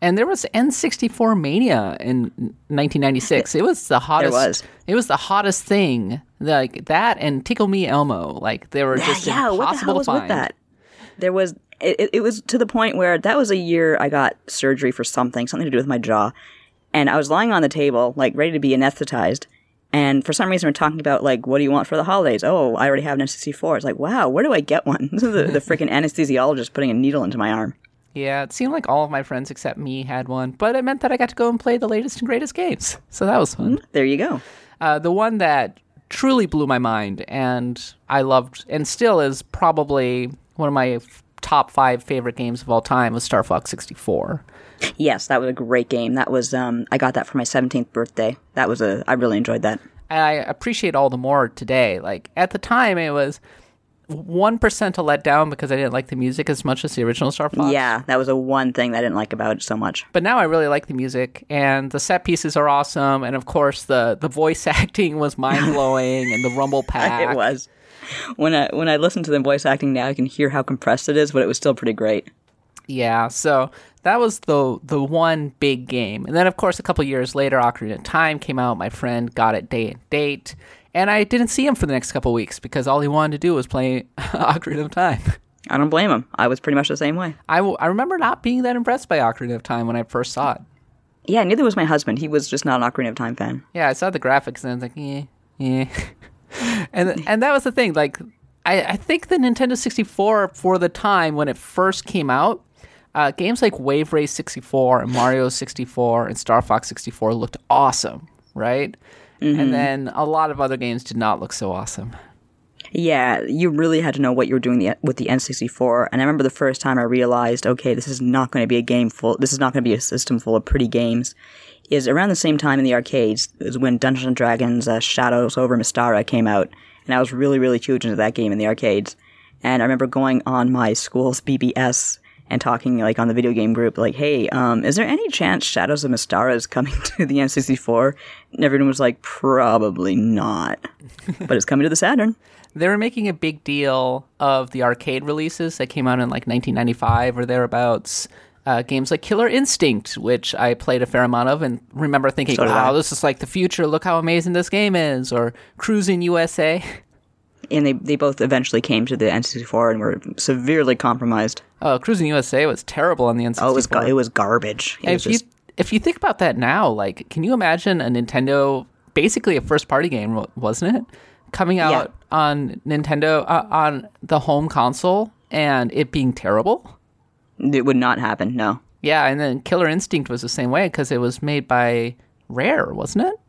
[SPEAKER 1] And there was N64 Mania in 1996. It was the hottest.
[SPEAKER 2] was.
[SPEAKER 1] It was the hottest thing. Like that and Tickle Me Elmo. Like they were just
[SPEAKER 2] yeah, what the
[SPEAKER 1] impossible
[SPEAKER 2] hell was
[SPEAKER 1] to find.
[SPEAKER 2] with that? There was it, it was to the point where that was a year I got surgery for something, something to do with my jaw. And I was lying on the table, like ready to be anesthetized. And for some reason, we're talking about like, what do you want for the holidays? Oh, I already have an N64. It's like, wow, where do I get one? This is the, the freaking anesthesiologist putting a needle into my arm.
[SPEAKER 1] Yeah, it seemed like all of my friends except me had one, but it meant that I got to go and play the latest and greatest games. So that was fun.
[SPEAKER 2] There you go.
[SPEAKER 1] Uh, the one that truly blew my mind and I loved and still is probably one of my f- top five favorite games of all time was Star Fox 64.
[SPEAKER 2] Yes, that was a great game. That was um, I got that for my 17th birthday. That was a I really enjoyed that.
[SPEAKER 1] And I appreciate all the more today. Like at the time, it was one percent a letdown because I didn't like the music as much as the original Star Fox.
[SPEAKER 2] Yeah, that was a one thing that I didn't like about it so much.
[SPEAKER 1] But now I really like the music, and the set pieces are awesome, and of course the the voice acting was mind blowing, and the Rumble Pack.
[SPEAKER 2] It was. When I when I listen to the voice acting now, I can hear how compressed it is, but it was still pretty great.
[SPEAKER 1] Yeah, so that was the the one big game, and then of course a couple years later, Ocarina of Time came out. My friend got it day and date, and I didn't see him for the next couple weeks because all he wanted to do was play Ocarina of Time.
[SPEAKER 2] I don't blame him. I was pretty much the same way.
[SPEAKER 1] I, w- I remember not being that impressed by Ocarina of Time when I first saw it.
[SPEAKER 2] Yeah, neither was my husband. He was just not an Ocarina of Time fan.
[SPEAKER 1] Yeah, I saw the graphics and I was like, yeah, yeah. and and that was the thing. Like, I, I think the Nintendo 64 for the time when it first came out, uh, games like Wave Race 64 and Mario 64 and Star Fox 64 looked awesome, right? And then a lot of other games did not look so awesome.
[SPEAKER 2] Yeah, you really had to know what you were doing the, with the N64. And I remember the first time I realized, okay, this is not going to be a game full, this is not going to be a system full of pretty games. Is around the same time in the arcades is when Dungeons and Dragons uh, Shadows over Mystara came out, and I was really, really huge into that game in the arcades. And I remember going on my school's BBS and talking like on the video game group, like, "Hey, um, is there any chance Shadows of Mystara is coming to the N64?" And everyone was like, "Probably not," but it's coming to the Saturn.
[SPEAKER 1] They were making a big deal of the arcade releases that came out in like 1995 or thereabouts. Uh, games like Killer Instinct, which I played a fair amount of, and remember thinking,
[SPEAKER 2] So
[SPEAKER 1] "Wow,
[SPEAKER 2] I.
[SPEAKER 1] this is like the future! Look how amazing this game is!" Or Cruis'n USA.
[SPEAKER 2] and they they both eventually came to the N64 and were severely compromised.
[SPEAKER 1] Oh, Cruis'n USA was terrible on the N64.
[SPEAKER 2] Oh, it was it was garbage. It
[SPEAKER 1] if
[SPEAKER 2] was
[SPEAKER 1] you if you think about that now, like, can you imagine a Nintendo, basically a first party game, wasn't it, coming out on Nintendo uh, on the home console and it being terrible?
[SPEAKER 2] it would not happen. No,
[SPEAKER 1] Yeah, and then Killer Instinct was the same way because it was made by Rare, wasn't it?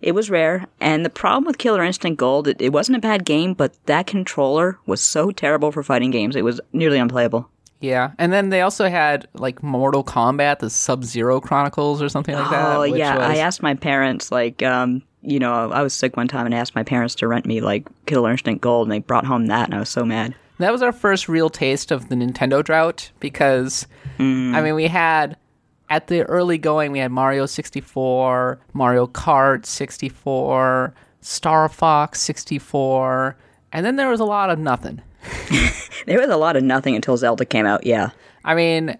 [SPEAKER 2] it was rare. And the problem with Killer Instinct Gold, it, it wasn't a bad game, but that controller was so terrible for fighting games. It was nearly unplayable.
[SPEAKER 1] Yeah, and then they also had like Mortal Kombat, the Sub Zero Chronicles or something like that.
[SPEAKER 2] oh yeah,
[SPEAKER 1] was-
[SPEAKER 2] I asked my parents like. um you know, I was sick one time and I asked my parents to rent me like Killer Instinct Gold, and they brought home that, and I was so mad.
[SPEAKER 1] That was our first real taste of the Nintendo drought because, I mean, we had at the early going, we had Mario 64, Mario Kart 64, Star Fox 64, and then there was a lot of nothing.
[SPEAKER 2] There was a lot of nothing until Zelda came out. Yeah,
[SPEAKER 1] I mean,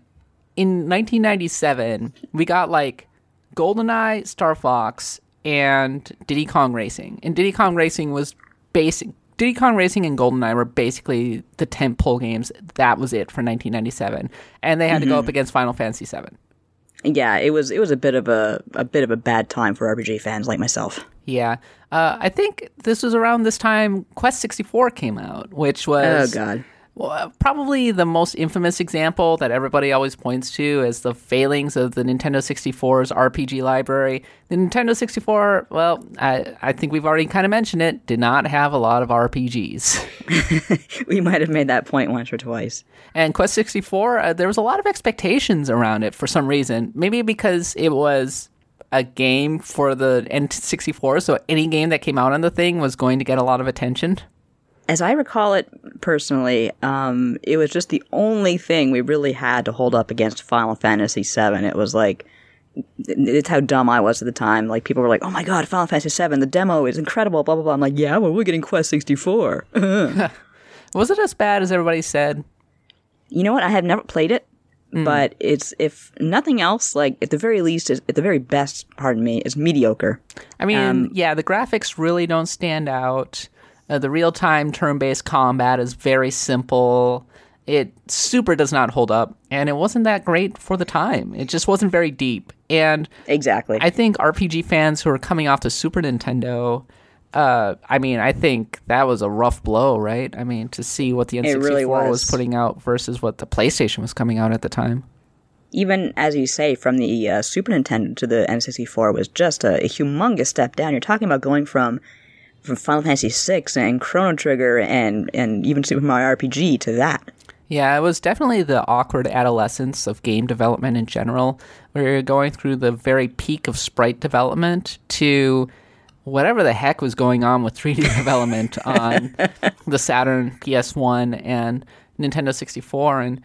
[SPEAKER 1] in 1997, we got like GoldenEye, Star Fox, and Diddy Kong Racing. And Diddy Kong Racing was basic. Diddy Kong Racing and GoldenEye were basically the tentpole games. That was it for 1997, and they had to go mm-hmm. up against Final Fantasy VII.
[SPEAKER 2] yeah, it was it was a bit of a a bit of a bad time for RPG fans like myself.
[SPEAKER 1] Yeah, uh, I think this was around this time Quest 64 came out, which was.
[SPEAKER 2] Oh
[SPEAKER 1] was
[SPEAKER 2] god.
[SPEAKER 1] Well, probably the most infamous example that everybody always points to as the failings of the Nintendo 64's RPG library. The Nintendo 64, well, I, I think we've already kind of mentioned it, did not have a lot of RPGs.
[SPEAKER 2] We might have made that point once or twice.
[SPEAKER 1] And Quest 64, uh, there was a lot of expectations around it for some reason. Maybe because it was a game for the N64, so any game that came out on the thing was going to get a lot of attention.
[SPEAKER 2] As I recall it personally, um, it was just the only thing we really had to hold up against Final Fantasy VII. It was like, it's how dumb I was at the time. Like people were like, "Oh my god, Final Fantasy VII, the demo is incredible." Blah blah blah. I'm like, "Yeah, well, we're getting Quest 64."
[SPEAKER 1] Was it as bad as everybody said?
[SPEAKER 2] you know what? I have never played it, but it's if nothing else, like at the very least, at the very best, pardon me, is mediocre.
[SPEAKER 1] I mean,
[SPEAKER 2] Um,
[SPEAKER 1] yeah, the graphics really don't stand out. Uh, the real time turn based combat is very simple. it super does not hold up, and it wasn't that great for the time. It just wasn't very deep. And
[SPEAKER 2] exactly,
[SPEAKER 1] I think RPG fans who are coming off the Super Nintendo. Uh, I mean, I think that was a rough blow, right? I mean, to see what the N64
[SPEAKER 2] really
[SPEAKER 1] was.
[SPEAKER 2] was.
[SPEAKER 1] putting out versus what the PlayStation was coming out at the time.
[SPEAKER 2] even as you say, from the uh, Super Nintendo to the N64 was just a, a humongous step down. You're talking about going from from Final Fantasy VI and Chrono Trigger and and even Super Mario RPG to that.
[SPEAKER 1] Yeah, it was definitely the awkward adolescence of game development in general, where you're going through the very peak of sprite development to whatever the heck was going on with 3D development on the Saturn, PS1, and Nintendo 64. And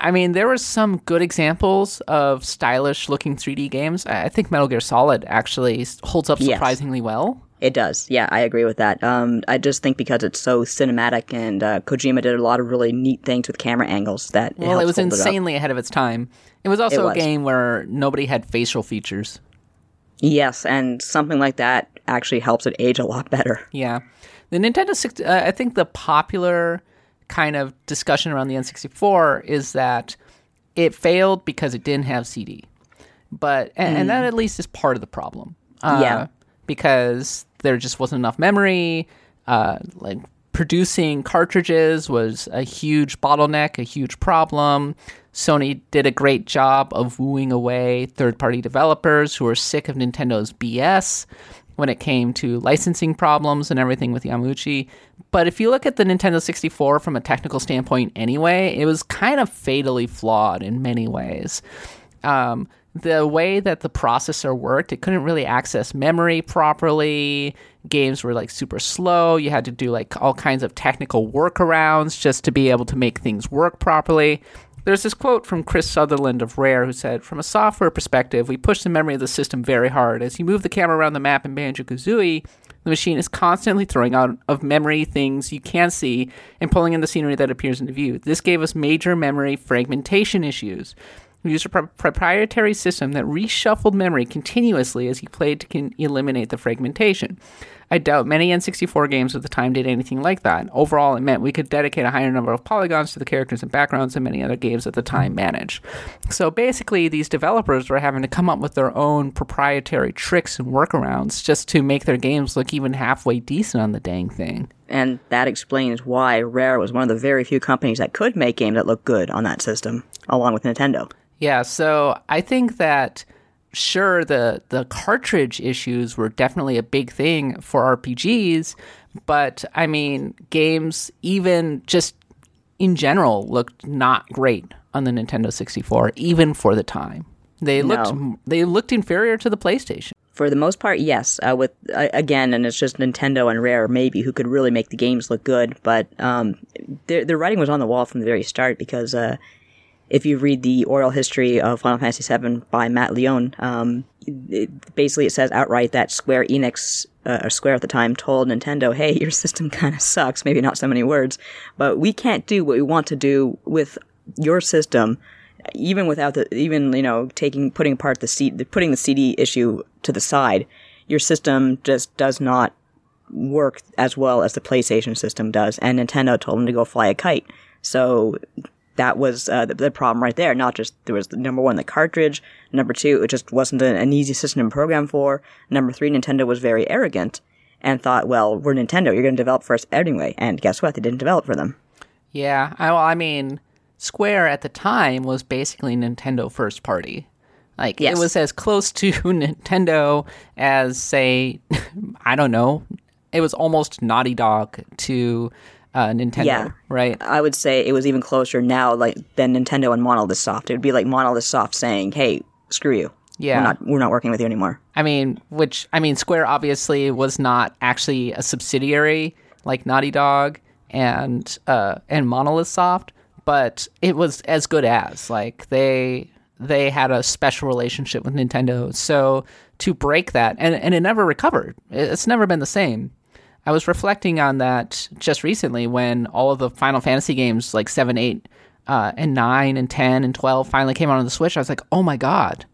[SPEAKER 1] I mean, there were some good examples of stylish looking 3D games. I think Metal Gear Solid actually holds up
[SPEAKER 2] Yes.
[SPEAKER 1] surprisingly well.
[SPEAKER 2] It does. Yeah, I agree with that. Um, I just think because it's so cinematic and uh, Kojima did a lot of really neat things with camera angles that
[SPEAKER 1] Well,
[SPEAKER 2] helps
[SPEAKER 1] it was insanely ahead of its time. It was also
[SPEAKER 2] It
[SPEAKER 1] a game where nobody had facial features.
[SPEAKER 2] Yes, and something like that actually helps it age a lot better.
[SPEAKER 1] Yeah, the Nintendo 60. Uh, I think the popular kind of discussion around the N64 is that it failed because it didn't have CD, but and, and that at least is part of the problem. Uh,
[SPEAKER 2] Yeah.
[SPEAKER 1] because there just wasn't enough memory. Uh, like producing cartridges was a huge bottleneck, a huge problem. Sony did a great job of wooing away third party developers who were sick of Nintendo's BS when it came to licensing problems and everything with Yamauchi. But if you look at the Nintendo 64 from a technical standpoint anyway, it was kind of fatally flawed in many ways. Um, the way that the processor worked, it couldn't really access memory properly. Games were like super slow. You had to do like all kinds of technical workarounds just to be able to make things work properly. There's this quote from Chris Sutherland of Rare who said, From a software perspective, we push the memory of the system very hard. As you move the camera around the map in Banjo Kazooie, the machine is constantly throwing out of memory things you can't see and pulling in the scenery that appears into view. This gave us major memory fragmentation issues. We used a pro- proprietary system that reshuffled memory continuously as you played to con- eliminate the fragmentation. I doubt many N64 games at the time did anything like that. Overall, it meant we could dedicate a higher number of polygons to the characters and backgrounds than many other games at the time managed. So basically, these developers were having to come up with their own proprietary tricks and workarounds just to make their games look even halfway decent on the dang thing.
[SPEAKER 2] And that explains why Rare was one of the very few companies that could make games that look good on that system, along with Nintendo.
[SPEAKER 1] Yeah, so I think that sure the the cartridge issues were definitely a big thing for RPGs, but I mean games even just in general looked not great on the Nintendo 64 even for the time. They looked
[SPEAKER 2] No.
[SPEAKER 1] they looked inferior to the PlayStation.
[SPEAKER 2] For the most part, yes. Uh, with uh, again, and it's just Nintendo and Rare maybe who could really make the games look good. But um, their their writing was on the wall from the very start because uh, if you read the oral history of Final Fantasy VII by Matt Leone, um, it, basically it says outright that Square Enix, uh, or Square at the time, told Nintendo, "Hey, your system kind of sucks. Maybe not so many words, but we can't do what we want to do with your system." even without the even you know taking putting apart the C, putting the CD issue to the side, your system just does not work as well as the PlayStation system does. And Nintendo told them to go fly a kite. So that was uh, the, the problem right there. Not just there was number one the cartridge, number two it just wasn't an, an easy system to program for. Number three, Nintendo was very arrogant and thought, well, we're Nintendo, you're going to develop for us anyway. And guess what? They didn't develop for them.
[SPEAKER 1] Yeah, I, well, I mean, Square at the time was basically Nintendo first party. Like
[SPEAKER 2] Yes.
[SPEAKER 1] it was as close to Nintendo as, say, I don't know, it was almost Naughty Dog to uh, Nintendo,
[SPEAKER 2] Yeah.
[SPEAKER 1] right?
[SPEAKER 2] I would say it was even closer now, like than Nintendo and Monolith Soft. It would be like Monolith Soft saying, "Hey, screw you.
[SPEAKER 1] Yeah.
[SPEAKER 2] we're not we're not working with you anymore."
[SPEAKER 1] I mean, which I mean, Square obviously was not actually a subsidiary like Naughty Dog and uh, and Monolith Soft, but it was as good as like they they had a special relationship with Nintendo. So to break that, and and it never recovered. It's never been the same. I was reflecting on that just recently when all of the Final Fantasy games like seven, eight, uh, and nine, and ten, and twelve finally came out on the Switch. I was like, oh my god,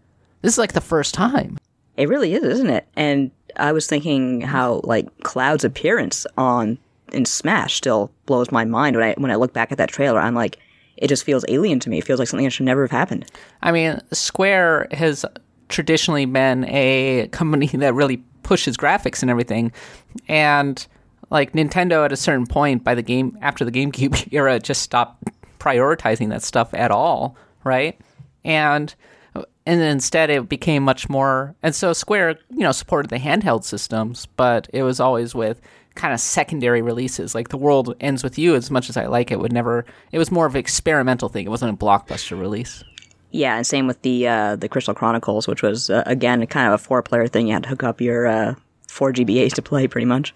[SPEAKER 1] this is like the first time.
[SPEAKER 2] It really is, isn't it? And I was thinking how like Cloud's appearance on in Smash still blows my mind when I when I look back at that trailer. I'm like, it just feels alien to me. It feels like something that should never have happened.
[SPEAKER 1] I mean, Square has traditionally been a company that really pushes graphics and everything, and like Nintendo at a certain point by the game after the GameCube era just stopped prioritizing that stuff at all, right? And and instead it became much more and so Square, you know, supported the handheld systems, but it was always with kind of secondary releases. Like The World Ends with You as much as I like it would never it was more of an experimental thing. It wasn't a blockbuster release.
[SPEAKER 2] Yeah, and same with the uh, the Crystal Chronicles, which was uh, again kind of a four player thing. You had to hook up your uh, four GBAs to play, pretty much.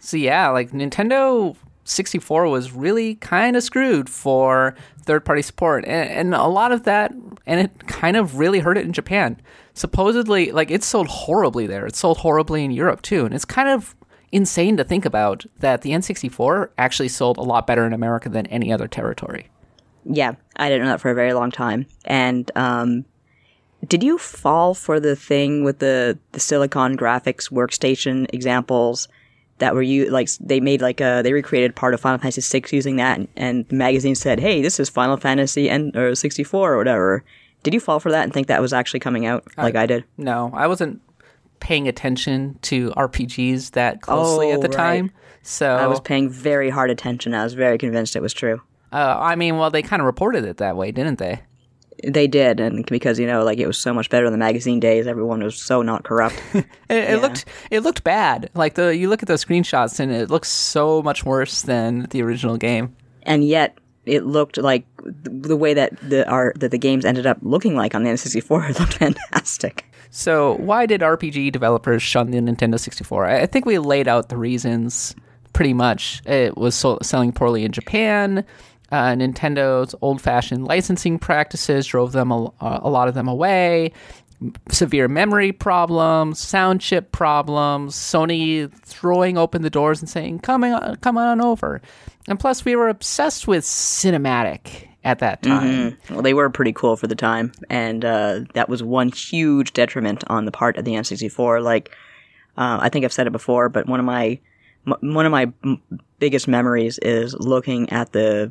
[SPEAKER 1] So yeah, like Nintendo 64 was really kind of screwed for third party support, and, and a lot of that, and it kind of really hurt it in Japan. Supposedly, like it sold horribly there. It sold horribly in Europe too, and it's kind of insane to think about that the N64 actually sold a lot better in America than any other territory.
[SPEAKER 2] Yeah, I didn't know that for a very long time. And um, did you fall for the thing with the the Silicon Graphics workstation examples that were you like they made like a they recreated part of Final Fantasy VI using that, and, and the magazine said, "Hey, this is Final Fantasy and or 64 or whatever." Did you fall for that and think that was actually coming out like I did?
[SPEAKER 1] No, I wasn't paying attention to RPGs that closely
[SPEAKER 2] Oh,
[SPEAKER 1] at the
[SPEAKER 2] right.
[SPEAKER 1] time. So
[SPEAKER 2] I was paying very hard attention. I was very convinced it was true.
[SPEAKER 1] Uh, I mean, well, they kind of reported it that way, didn't they?
[SPEAKER 2] They did, and because you know, like it was so much better in the magazine days. Everyone was so not corrupt.
[SPEAKER 1] It, it looked it looked bad. Like the you look at those screenshots and it looks so much worse than the original game.
[SPEAKER 2] and yet it looked like the way that the our that the games ended up looking like on the N64 it looked fantastic.
[SPEAKER 1] So why did RPG developers shun the Nintendo 64? I, I think we laid out the reasons pretty much. It was so, selling poorly in Japan. Uh, Nintendo's old-fashioned licensing practices drove them a, a lot of them away. Severe memory problems, sound chip problems, Sony throwing open the doors and saying, "Come on, come on over." And plus, we were obsessed with cinematic at that time.
[SPEAKER 2] Well, they were pretty cool for the time, and uh, that was one huge detriment on the part of the N64. Like, uh, I think I've said it before, but one of my m- one of my m- biggest memories is looking at the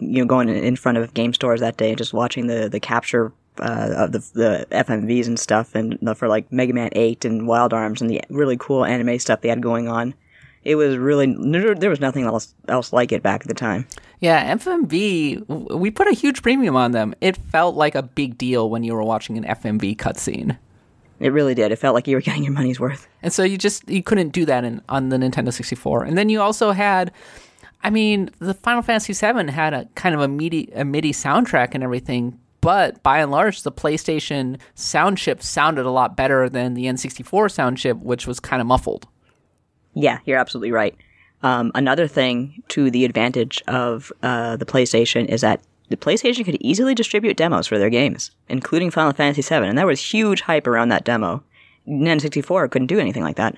[SPEAKER 2] you know going in front of game stores that day and just watching the the capture uh, of the the FMVs and stuff, and the, for like Mega Man Eight and Wild Arms and the really cool anime stuff they had going on. It was really there there was nothing else else like it back at the time.
[SPEAKER 1] Yeah, FMV, we put a huge premium on them. It felt like a big deal when you were watching an FMV cutscene.
[SPEAKER 2] It really did. It felt like you were getting your money's worth.
[SPEAKER 1] And so you just you couldn't do that in, on the Nintendo 64. And then you also had I mean, the Final Fantasy VII had a kind of a MIDI a MIDI soundtrack and everything, but by and large the PlayStation sound chip sounded a lot better than the N64 sound chip, which was kind of muffled.
[SPEAKER 2] Yeah, you're absolutely right. Um, another thing to the advantage of uh, the PlayStation is that the PlayStation could easily distribute demos for their games, including Final Fantasy VII, and there was huge hype around that demo. N64 couldn't do anything like that.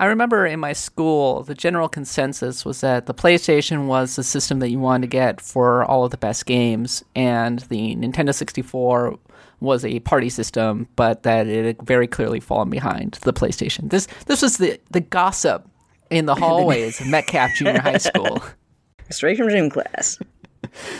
[SPEAKER 1] I remember in my school, the general consensus was that the PlayStation was the system that you wanted to get for all of the best games, and the Nintendo 64 was a party system, but that it had very clearly fallen behind the PlayStation. This this was the, the gossip in the hallways of Metcalf Junior High School.
[SPEAKER 2] Straight from gym class.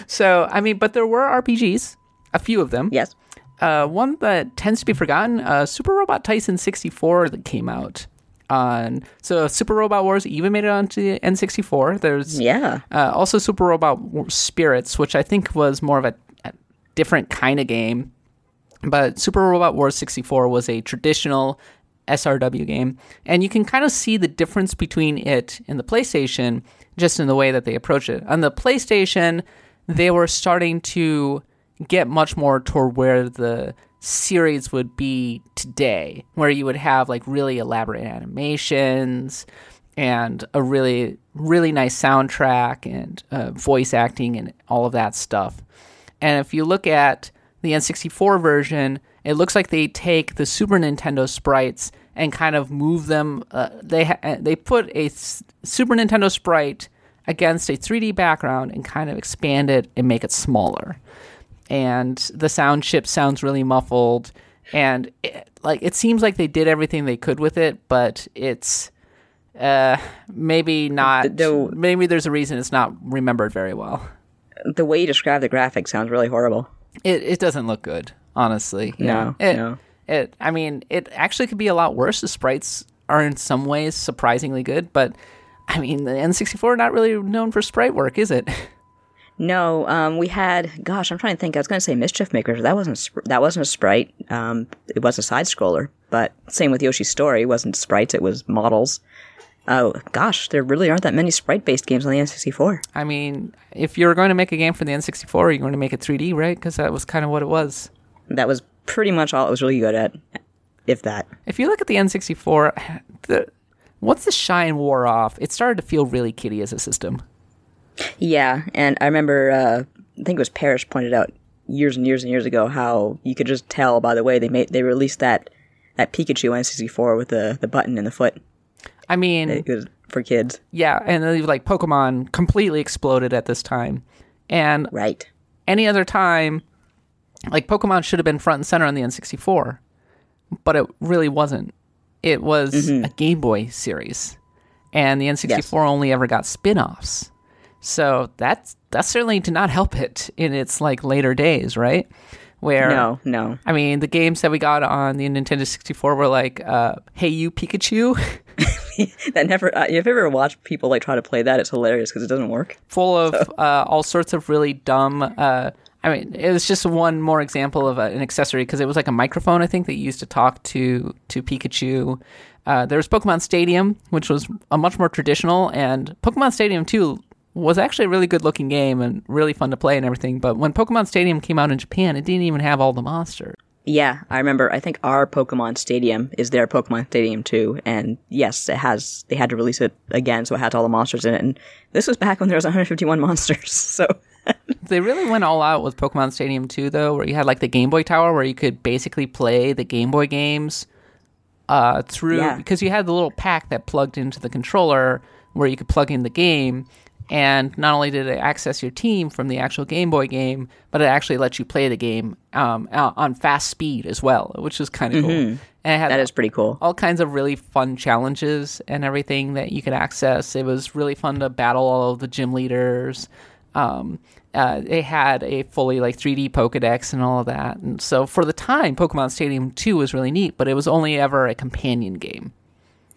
[SPEAKER 1] So, I mean, but there were RPGs, a few of them.
[SPEAKER 2] Yes.
[SPEAKER 1] Uh, one that tends to be forgotten, uh, Super Robot Taisen 64 that came out on. So Super Robot Wars even made it onto the N64. There's
[SPEAKER 2] Yeah.
[SPEAKER 1] uh, also Super Robot Spirits, which I think was more of a, a different kind of game. But Super Robot Wars 64 was a traditional SRW game, and you can kind of see the difference between it and the PlayStation just in the way that they approach it. On the PlayStation, they were starting to get much more toward where the series would be today, where you would have like really elaborate animations and a really really nice soundtrack and uh, voice acting and all of that stuff. And if you look at the N64 version, it looks like they take the Super Nintendo sprites and kind of move them. Uh, they ha- they put a s- Super Nintendo sprite against a 3D background and kind of expand it and make it smaller. And the sound chip sounds really muffled, and it, like it seems like they did everything they could with it, but it's uh maybe not.
[SPEAKER 2] The- the-
[SPEAKER 1] maybe there's a reason it's not remembered very well.
[SPEAKER 2] The way you describe the graphics sounds really horrible.
[SPEAKER 1] It it doesn't look good, honestly.
[SPEAKER 2] No,
[SPEAKER 1] it,
[SPEAKER 2] no.
[SPEAKER 1] It. I mean, it actually could be a lot worse. The sprites are in some ways surprisingly good, but I mean, the N64 not really known for sprite work, is it?
[SPEAKER 2] No, um, we had. Gosh, I'm trying to think. I was going to say Mischief Makers. That wasn't. That wasn't a sprite. Um, it was a side scroller. But same with Yoshi's Story. It wasn't sprites. It was models. Oh gosh, there really aren't that many sprite-based games on the N64.
[SPEAKER 1] I mean, if you're going to make a game for the N64, you're going to make it 3D, right? Because that was kind of what it was.
[SPEAKER 2] That was pretty much all it was really good at, if that.
[SPEAKER 1] If you look at the N64, the, once the shine wore off, it started to feel really kiddie as a system.
[SPEAKER 2] Yeah, and I remember. Uh, I think it was Parish pointed out years and years and years ago how you could just tell by the way they made they released that that Pikachu N64 with the the button in the foot.
[SPEAKER 1] I mean,
[SPEAKER 2] It was for kids,
[SPEAKER 1] yeah, and then like Pokemon completely exploded at this time, and
[SPEAKER 2] right?
[SPEAKER 1] any other time, like Pokemon should have been front and center on the N64, but it really wasn't. It was a Game Boy series, and the N64
[SPEAKER 2] Yes.
[SPEAKER 1] only ever got spin-offs. So that's that certainly did not help it in its like later days, right? Where
[SPEAKER 2] No, no.
[SPEAKER 1] I mean, the games that we got on the Nintendo 64 were like, uh, "Hey, you Pikachu,"
[SPEAKER 2] That never. Uh, if you ever watched people like try to play that, it's hilarious because it doesn't work.
[SPEAKER 1] full of uh, all sorts of really dumb. Uh, I mean, it was just one more example of a, an accessory because it was like a microphone, I think, that you used to talk to to Pikachu. Uh, there was Pokemon Stadium, which was a much more traditional, and Pokemon Stadium 2 was actually a really good looking game and really fun to play and everything. But when Pokemon Stadium came out in Japan, it didn't even have all the monsters.
[SPEAKER 2] Yeah, I remember. I think our Pokemon Stadium is their Pokemon Stadium too, and yes, it has. They had to release it again, so it had all the monsters in it. And this was back when there was 151 monsters. So
[SPEAKER 1] They really went all out with Pokemon Stadium 2, though, where you had like the Game Boy Tower where you could basically play the Game Boy games uh, through
[SPEAKER 2] Yeah.
[SPEAKER 1] because you had the little pack that plugged into the controller where you could plug in the game. And not only did it access your team from the actual Game Boy game, but it actually lets you play the game um, on fast speed as well, which is kind of cool. And it had
[SPEAKER 2] that is pretty cool.
[SPEAKER 1] all kinds of really fun challenges and everything that you could access. It was really fun to battle all of the gym leaders. Um, uh, it had a fully like 3D Pokedex and all of that. And so for the time, Pokemon Stadium 2 was really neat, but it was only ever a companion game.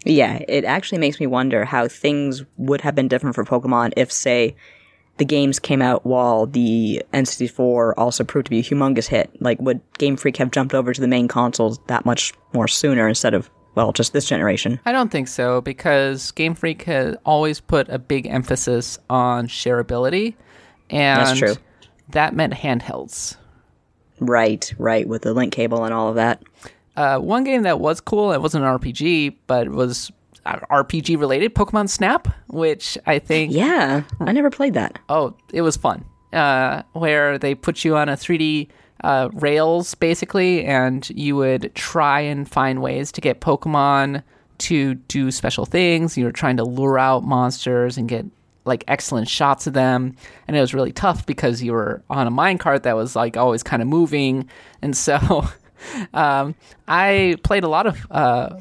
[SPEAKER 2] Yeah, it actually makes me wonder how things would have been different for Pokemon if, say, the games came out while the N64 also proved to be a humongous hit. Like, would Game Freak have jumped over to the main consoles that much more sooner instead of, well, just this generation?
[SPEAKER 1] I don't think so because Game Freak has always put a big emphasis on shareability. And
[SPEAKER 2] That's true.
[SPEAKER 1] that meant handhelds.
[SPEAKER 2] Right, right, with the link cable and all of that.
[SPEAKER 1] Uh, one game that was cool, it wasn't an RPG, but it was uh, RPG related, Pokemon Snap, which I think,
[SPEAKER 2] Yeah, I never played that.
[SPEAKER 1] oh, it was fun. Uh, where they put you on a 3D uh, rails basically, and you would try and find ways to get Pokemon to do special things. You were trying to lure out monsters and get like excellent shots of them, and it was really tough because you were on a minecart that was like always kind of moving, and so. Um, I played a lot of uh,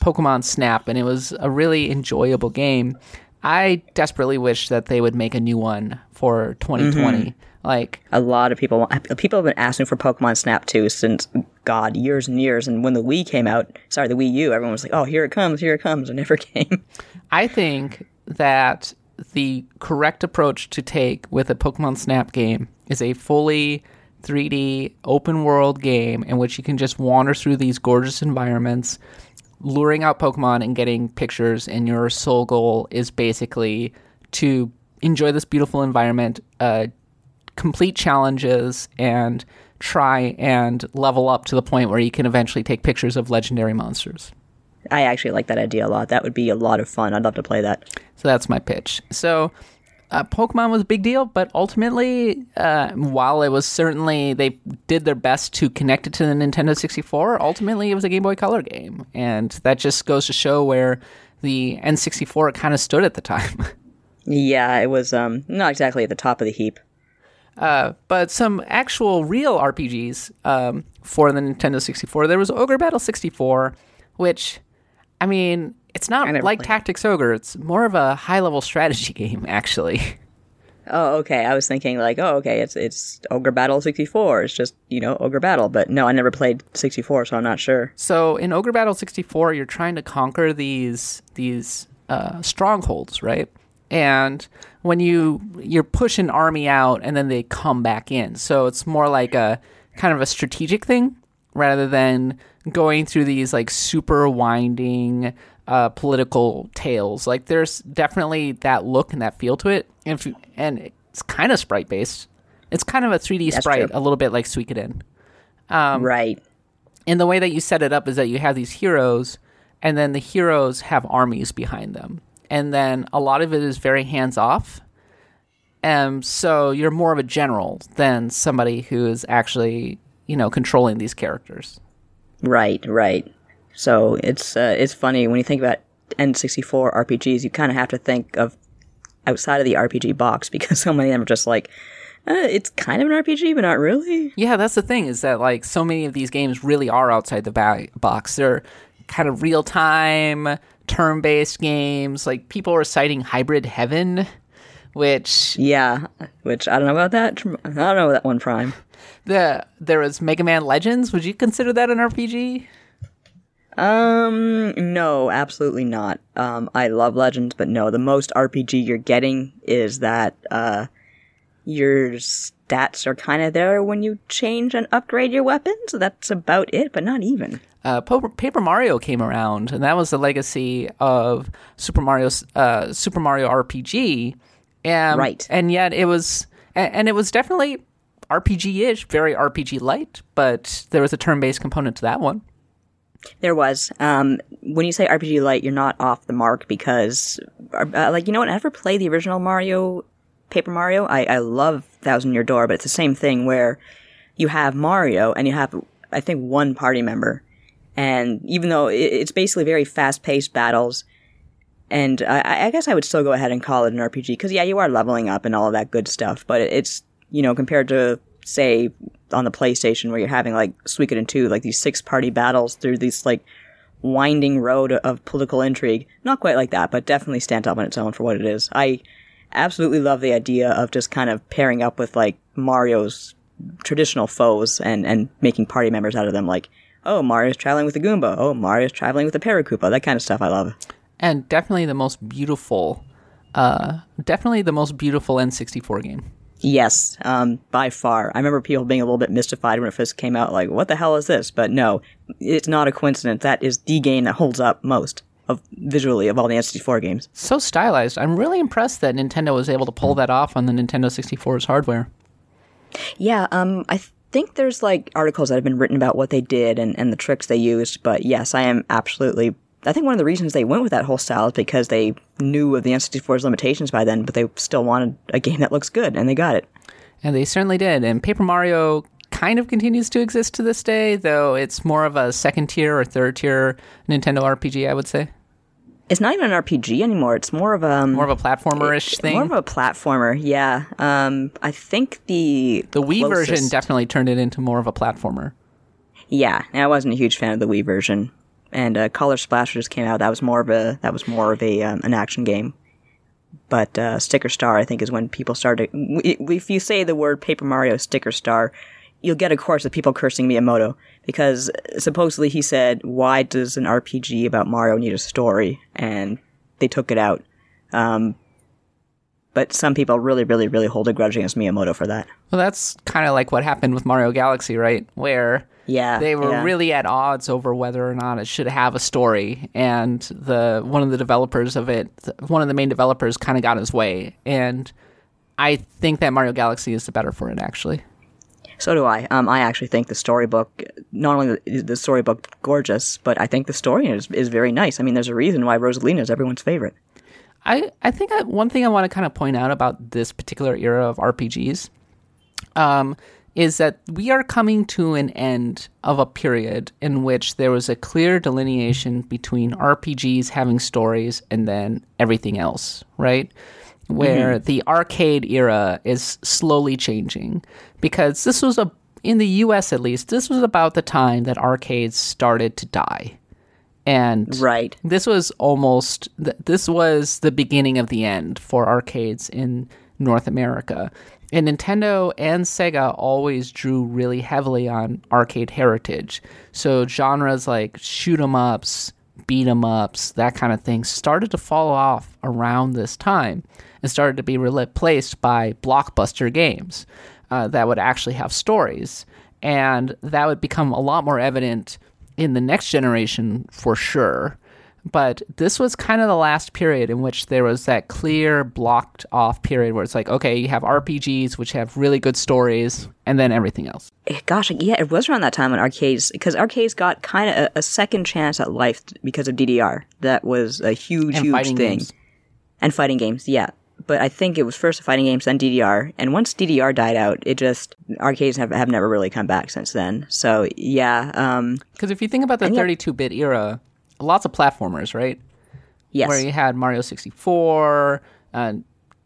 [SPEAKER 1] Pokemon Snap, and it was a really enjoyable game. I desperately wish that they would make a new one for 2020. Like,
[SPEAKER 2] A lot of people people have been asking for Pokemon Snap 2 since God years and years. And when the Wii came out, sorry, the Wii U, everyone was like, "Oh, here it comes, here it comes," and it never came.
[SPEAKER 1] I think that the correct approach to take with a Pokemon Snap game is a fully 3D open world game in which you can just wander through these gorgeous environments, luring out Pokemon and getting pictures. And your sole goal is basically to enjoy this beautiful environment, uh, complete challenges, and try and level up to the point where you can eventually take pictures of legendary monsters.
[SPEAKER 2] I actually like that idea a lot. That would be a lot of fun. I'd love to play that.
[SPEAKER 1] So that's my pitch. So uh, Pokemon was a big deal, but ultimately, uh, while it was certainly they did their best to connect it to the Nintendo 64, ultimately it was a Game Boy Color game, and that just goes to show where the N64 kind of stood at the time.
[SPEAKER 2] Yeah, it was um not exactly at the top of the heap.
[SPEAKER 1] Uh, but some actual real RPGs um, for the Nintendo 64. There was Ogre Battle 64, which, I mean, it's not like
[SPEAKER 2] it.
[SPEAKER 1] Tactics Ogre. It's more of a high level strategy game, actually.
[SPEAKER 2] Oh, okay. I was thinking like, oh, okay, it's it's Ogre Battle 64. It's just you know Ogre Battle, but no, I never played 64, so I'm not sure.
[SPEAKER 1] So in Ogre Battle 64, you're trying to conquer these these uh, strongholds, right? And when you you're pushing army out, and then they come back in. So it's more like a kind of a strategic thing rather than going through these like super winding uh, political tales. Like there's definitely that look and that feel to it, and you, and it's kind of sprite based. It's kind of a 3D
[SPEAKER 2] That's
[SPEAKER 1] sprite,
[SPEAKER 2] true.
[SPEAKER 1] a little bit like Suikoden.
[SPEAKER 2] right.
[SPEAKER 1] And the way that you set it up is that you have these heroes, and then the heroes have armies behind them, and then a lot of it is very hands off. And so you're more of a general than somebody who is actually, you know, controlling these characters.
[SPEAKER 2] Right, right. So it's uh, it's funny when you think about N64 RPGs, you kind of have to think of outside of the RPG box because so many of them are just like, uh, it's kind of an RPG, but not really.
[SPEAKER 1] Yeah, that's the thing is that like so many of these games really are outside the ba- box. They're kind of real time, turn based games. Like people are citing Hybrid Heaven, which
[SPEAKER 2] Yeah, which I don't know about that. I don't know that one Prime.
[SPEAKER 1] the there was Mega Man Legends. Would you consider that an RPG?
[SPEAKER 2] Um, no, absolutely not. Um, I love Legends, but no, the most RPG you're getting is that uh, your stats are kind of there when you change and upgrade your weapons. That's about it, but not even.
[SPEAKER 1] uh, Paper Mario came around, and that was the legacy of Super Mario, uh, Super Mario RPG. And,
[SPEAKER 2] Right.
[SPEAKER 1] and yet it was, and, and it was definitely RPG-ish, very RPG light, but there was a turn-based component to that one.
[SPEAKER 2] There was. Um, when you say RPG Light, you're not off the mark because, uh, like, you know what? I never played the original Mario, Paper Mario. I, I love Thousand Year Door, but it's the same thing where you have Mario and you have, I think, one party member. And even though it's basically very fast paced battles, and I, I guess I would still go ahead and call it an RPG because, yeah, you are leveling up and all of that good stuff, but it's, you know, compared to, say, on the PlayStation where you're having like Suikoden 2, like these six party battles through these like winding road of political intrigue. Not quite like that, but definitely stands up on its own for what it is. I absolutely love the idea of just kind of pairing up with like Mario's traditional foes and, and making party members out of them. Like, oh, Mario's traveling with the Goomba. Oh, Mario's traveling with the Parakoopa. That kind of stuff I love.
[SPEAKER 1] And definitely the most beautiful, uh, definitely the most beautiful N64 game.
[SPEAKER 2] Yes, um, by far. I remember people being a little bit mystified when it first came out, like, what the hell is this? But no, it's not a coincidence. That is the game that holds up most of visually of all the N64 games.
[SPEAKER 1] So stylized. I'm really impressed that Nintendo was able to pull that off on the Nintendo 64's hardware.
[SPEAKER 2] Yeah, um, I think there's like articles that have been written about what they did and, and the tricks they used, but yes, I am absolutely. I think one of the reasons they went with that whole style is because they knew of the N64's limitations by then, but they still wanted a game that looks good, and they got it.
[SPEAKER 1] And they certainly did. And Paper Mario kind of continues to exist to this day, though it's more of a second tier or third tier Nintendo RPG, I would say.
[SPEAKER 2] It's not even an RPG anymore. It's more of a um,
[SPEAKER 1] More of a platformer ish thing.
[SPEAKER 2] more of a platformer. Yeah, um, I think the
[SPEAKER 1] the Wii version definitely turned it into more of a platformer.
[SPEAKER 2] Yeah, I wasn't a huge fan of the Wii version. And uh, Color Splash just came out. That was more of a that was more of a um, an action game. But uh, Sticker Star, I think, is when people started. If you say the word Paper Mario Sticker Star, you'll get a chorus of people cursing Miyamoto because supposedly he said, "Why does an RPG about Mario need a story?" And they took it out. Um, but some people really, really, really hold a grudge against Miyamoto for that.
[SPEAKER 1] Well, that's kind of like what happened with Mario Galaxy, right? Where
[SPEAKER 2] Yeah,
[SPEAKER 1] they were
[SPEAKER 2] yeah.
[SPEAKER 1] really at odds over whether or not it should have a story, and the one of the developers of it, one of the main developers, kind of got his way. And I think that Mario Galaxy is the better for it, actually.
[SPEAKER 2] So do I. Um, I actually think the storybook, not only is the storybook gorgeous, but I think the story is, is very nice. I mean, there's a reason why Rosalina is everyone's favorite.
[SPEAKER 1] I, I think I, one thing I want to kind of point out about this particular era of RPGs um, is that we are coming to an end of a period in which there was a clear delineation between RPGs having stories and then everything else, right? Where mm-hmm. the arcade era is slowly changing because this was a in the US at least this was about the time that arcades started to die. And
[SPEAKER 2] Right.
[SPEAKER 1] this was almost this was the beginning of the end for arcades in North America. And Nintendo and Sega always drew really heavily on arcade heritage. So genres like shoot 'em ups, beat 'em ups, that kind of thing started to fall off around this time and started to be replaced by blockbuster games uh, that would actually have stories. And that would become a lot more evident in the next generation for sure. But this was kind of the last period in which there was that clear blocked off period where it's like, okay, you have RPGs which have really good stories, and then everything else.
[SPEAKER 2] Eh, Gosh, yeah, it was around that time when arcades, because arcades got kind of a, a second chance at life because of DDR. That was a huge,
[SPEAKER 1] And
[SPEAKER 2] huge
[SPEAKER 1] fighting
[SPEAKER 2] thing.
[SPEAKER 1] games.
[SPEAKER 2] And fighting games, yeah. But I think it was first fighting games, then DDR. And once DDR died out, it just arcades have, have never really come back since then. So yeah, um,
[SPEAKER 1] Because if you think about the 32 bit era, lots of platformers, right?
[SPEAKER 2] yes,
[SPEAKER 1] where you had Mario 64. Uh,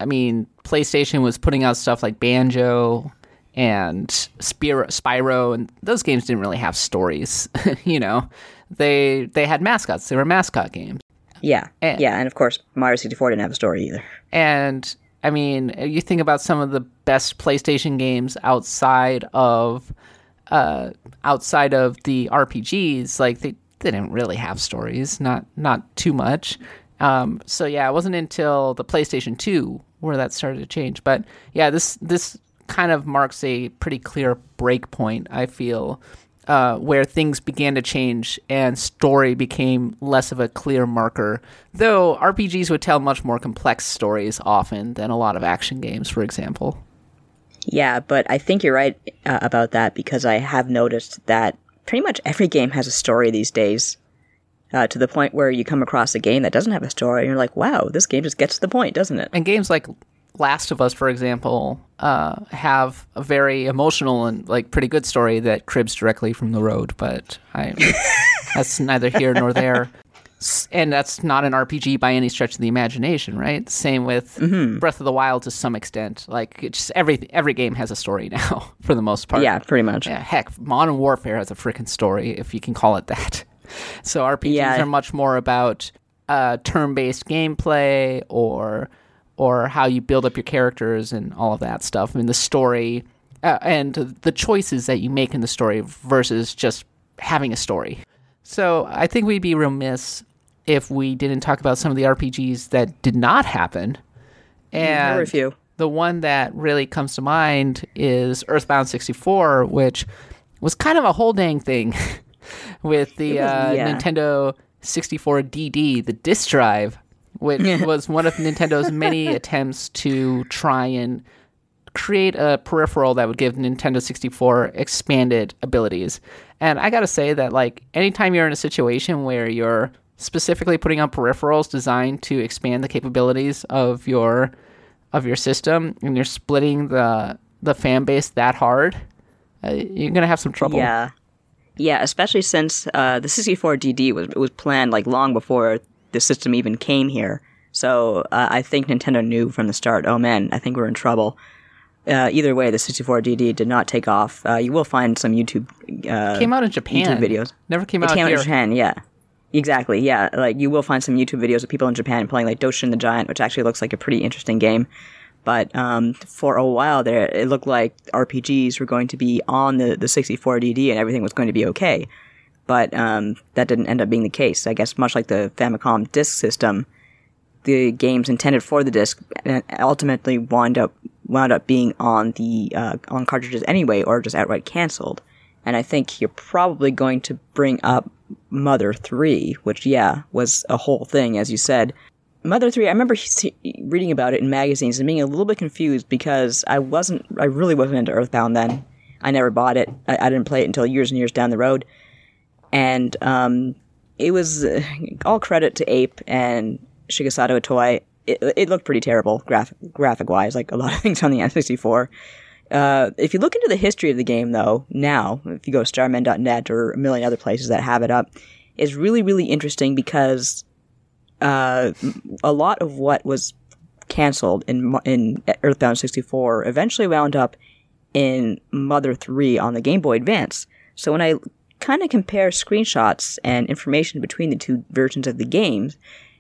[SPEAKER 1] I mean, PlayStation was putting out stuff like Banjo and Spyro, Spyro, and those games didn't really have stories. you know, they they had mascots. They were mascot games,
[SPEAKER 2] yeah,
[SPEAKER 1] and-
[SPEAKER 2] yeah. And of course, Mario 64 didn't have a story either.
[SPEAKER 1] and I mean, you think about some of the best PlayStation games outside of uh, outside of the RPGs, like they, they didn't really have stories, not not too much. Um, so yeah, it wasn't until the PlayStation Two where that started to change. But yeah, this this kind of marks a pretty clear break point. I feel. Uh, where things began to change and story became less of a clear marker. Though RPGs would tell much more complex stories often than a lot of action games, for example.
[SPEAKER 2] Yeah, but I think you're right uh, about that because I have noticed that pretty much every game has a story these days. Uh, to the point where you come across a game that doesn't have a story, and you're like, "Wow, this game just gets to the point, doesn't it?"
[SPEAKER 1] and games like Last of Us, for example, uh, have a very emotional and like pretty good story that cribs directly from the road. But I, that's neither here nor there. And that's not an RPG by any stretch of the imagination, right? Same with Breath of the Wild to some extent. Like it's just every every game has a story now, for the most part.
[SPEAKER 2] Yeah, pretty much.
[SPEAKER 1] Yeah, heck, Modern Warfare has a freaking story, if you can call it that. So RPGs
[SPEAKER 2] Yeah.
[SPEAKER 1] are much more about uh, turn-based gameplay or or how you build up your characters and all of that stuff. I mean, the story uh, and the choices that you make in the story versus just having a story. So I think we'd be remiss if we didn't talk about some of the RPGs that did not happen.
[SPEAKER 2] There were a
[SPEAKER 1] And
[SPEAKER 2] few.
[SPEAKER 1] the one that really comes to mind is Earthbound 64, which was kind of a whole dang thing with the
[SPEAKER 2] was-
[SPEAKER 1] uh,
[SPEAKER 2] yeah.
[SPEAKER 1] Nintendo 64 DD, the disk drive, which was one of Nintendo's many attempts to try and create a peripheral that would give Nintendo 64 expanded abilities. And I gotta say that, like, anytime you're in a situation where you're specifically putting out peripherals designed to expand the capabilities of your of your system, and you're splitting the the fan base that hard, uh, you're gonna have some trouble.
[SPEAKER 2] Yeah, yeah. Especially since uh, the 64 DD was was planned like long before the system even came here. So uh, I think Nintendo knew from the start. Oh man, I think we're in trouble. Uh, either way, the 64 DD did not take off. Uh, you will find some YouTube uh,
[SPEAKER 1] Came out in Japan.
[SPEAKER 2] YouTube videos.
[SPEAKER 1] Never came
[SPEAKER 2] It
[SPEAKER 1] out
[SPEAKER 2] came out
[SPEAKER 1] here.
[SPEAKER 2] in Japan, yeah. Exactly, yeah. Like you will find some YouTube videos of people in Japan playing like Doshin the Giant, which actually looks like a pretty interesting game. But um, for a while there, it looked like RPGs were going to be on the, the 64 DD and everything was going to be okay. But um, that didn't end up being the case. I guess much like the Famicom disk system, the games intended for the disc uh, ultimately wound up wound up being on the uh, on cartridges anyway, or just outright canceled. And I think you're probably going to bring up Mother Three, which yeah was a whole thing, as you said. Mother Three, I remember reading about it in magazines and being a little bit confused because I wasn't, I really wasn't into Earthbound then. I never bought it. I, I didn't play it until years and years down the road, and um, it was uh, all credit to Ape and Shigesato Itoi. It, it looked pretty terrible graphic graphic wise, like a lot of things on the N64. Uh, if you look into the history of the game, though, now if you go to starmen.net or a million other places that have it up, it's really really interesting because uh, a lot of what was canceled in in Earthbound 64 eventually wound up in Mother 3 on the Game Boy Advance. So when I kind of compare screenshots and information between the two versions of the games,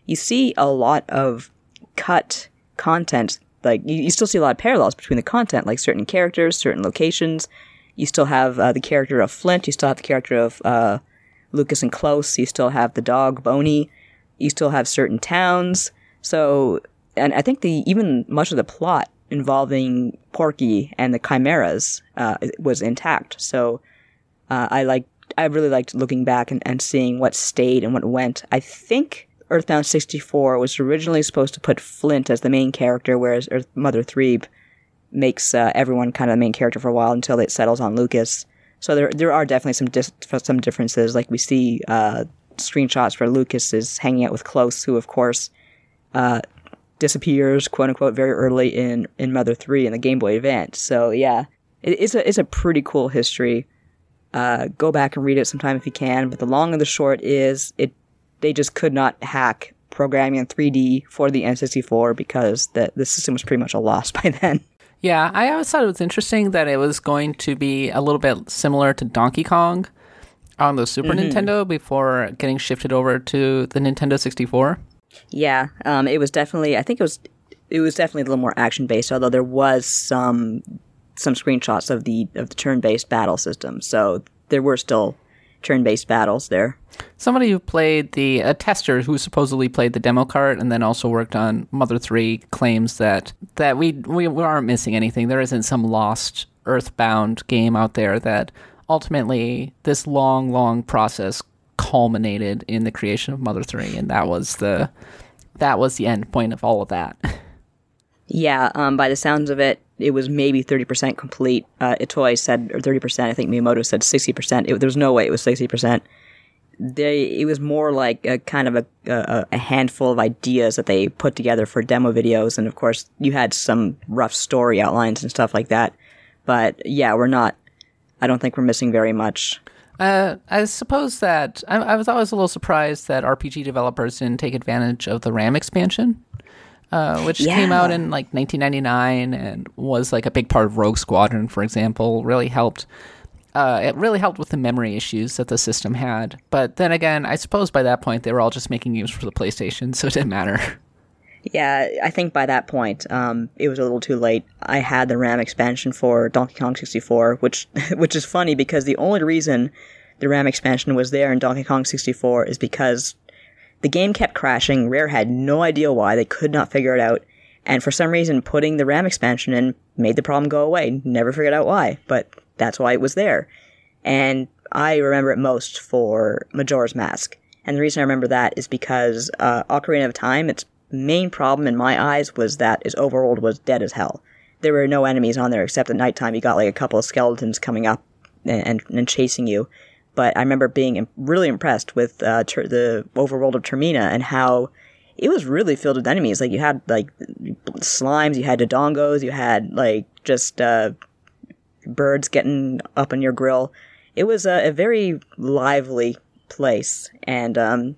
[SPEAKER 2] you see a lot of cut content like you, you still see a lot of parallels between the content, like certain characters, certain locations. You still have uh, the character of Flint. You still have the character of uh, Lucas and Claus. You still have the dog Boney. You still have certain towns. So, and I think the even much of the plot involving Porky and the Chimeras uh, was intact. So, uh, I like I really liked looking back and, and seeing what stayed and what went. I think Earthbound 64 was originally supposed to put Flint as the main character, whereas Earth Mother 3 makes uh, everyone kind of the main character for a while until it settles on Lucas. So there there are definitely some dis- some differences. Like we see uh, screenshots where Lucas is hanging out with Claus, who of course uh, disappears, quote unquote, very early in in Mother 3 in the Game Boy Advance. So yeah, it, it's a it's a pretty cool history. Uh, go back and read it sometime if you can. But the long and the short is it they just could not hack programming in 3D for the N64 because the the system was pretty much a loss by then.
[SPEAKER 1] Yeah, I always thought it was interesting that it was going to be a little bit similar to Donkey Kong on the Super mm-hmm. Nintendo before getting shifted over to the Nintendo 64.
[SPEAKER 2] Yeah, um, it was definitely. I think it was. It was definitely a little more action based, although there was some some screenshots of the of the turn based battle system. So there were still turn-based battles there.
[SPEAKER 1] Somebody who played the a tester who supposedly played the demo cart and then also worked on Mother Three claims that that we we, we aren't missing anything. There isn't some lost Earthbound game out there that ultimately this long long process culminated in the creation of Mother Three, and that was the that was the end point of all of that.
[SPEAKER 2] Yeah, um, by the sounds of it, it was maybe 30% complete. Uh, Itoi said, or 30%, I think Miyamoto said 60%. It, there was no way it was 60%. They, it was more like a kind of a, a, a, handful of ideas that they put together for demo videos. And of course, you had some rough story outlines and stuff like that. But yeah, we're not, I don't think we're missing very much.
[SPEAKER 1] Uh, I suppose that I, I was always a little surprised that RPG developers didn't take advantage of the RAM expansion uh, which yeah. came out in like 1999 and was like a big part of Rogue Squadron, for example. Really helped. Uh, it really helped with the memory issues that the system had. But then again, I suppose by that point they were all just making games for the PlayStation, so it didn't matter.
[SPEAKER 2] Yeah, I think by that point um, it was a little too late. I had the RAM expansion for Donkey Kong 64, which which is funny because the only reason the RAM expansion was there in Donkey Kong 64 is because the game kept crashing. Rare had no idea why. They could not figure it out. And for some reason, putting the RAM expansion in made the problem go away. Never figured out why, but that's why it was there. And I remember it most for Majora's Mask. And the reason I remember that is because uh, Ocarina of Time, its main problem in my eyes was that its overworld was dead as hell. There were no enemies on there except at nighttime. You got like a couple of skeletons coming up and, and, and chasing you. But I remember being really impressed with uh, ter- the overworld of Termina and how it was really filled with enemies. Like you had like slimes, you had dodongos, you had like just uh, birds getting up on your grill. It was a, a very lively place, and um,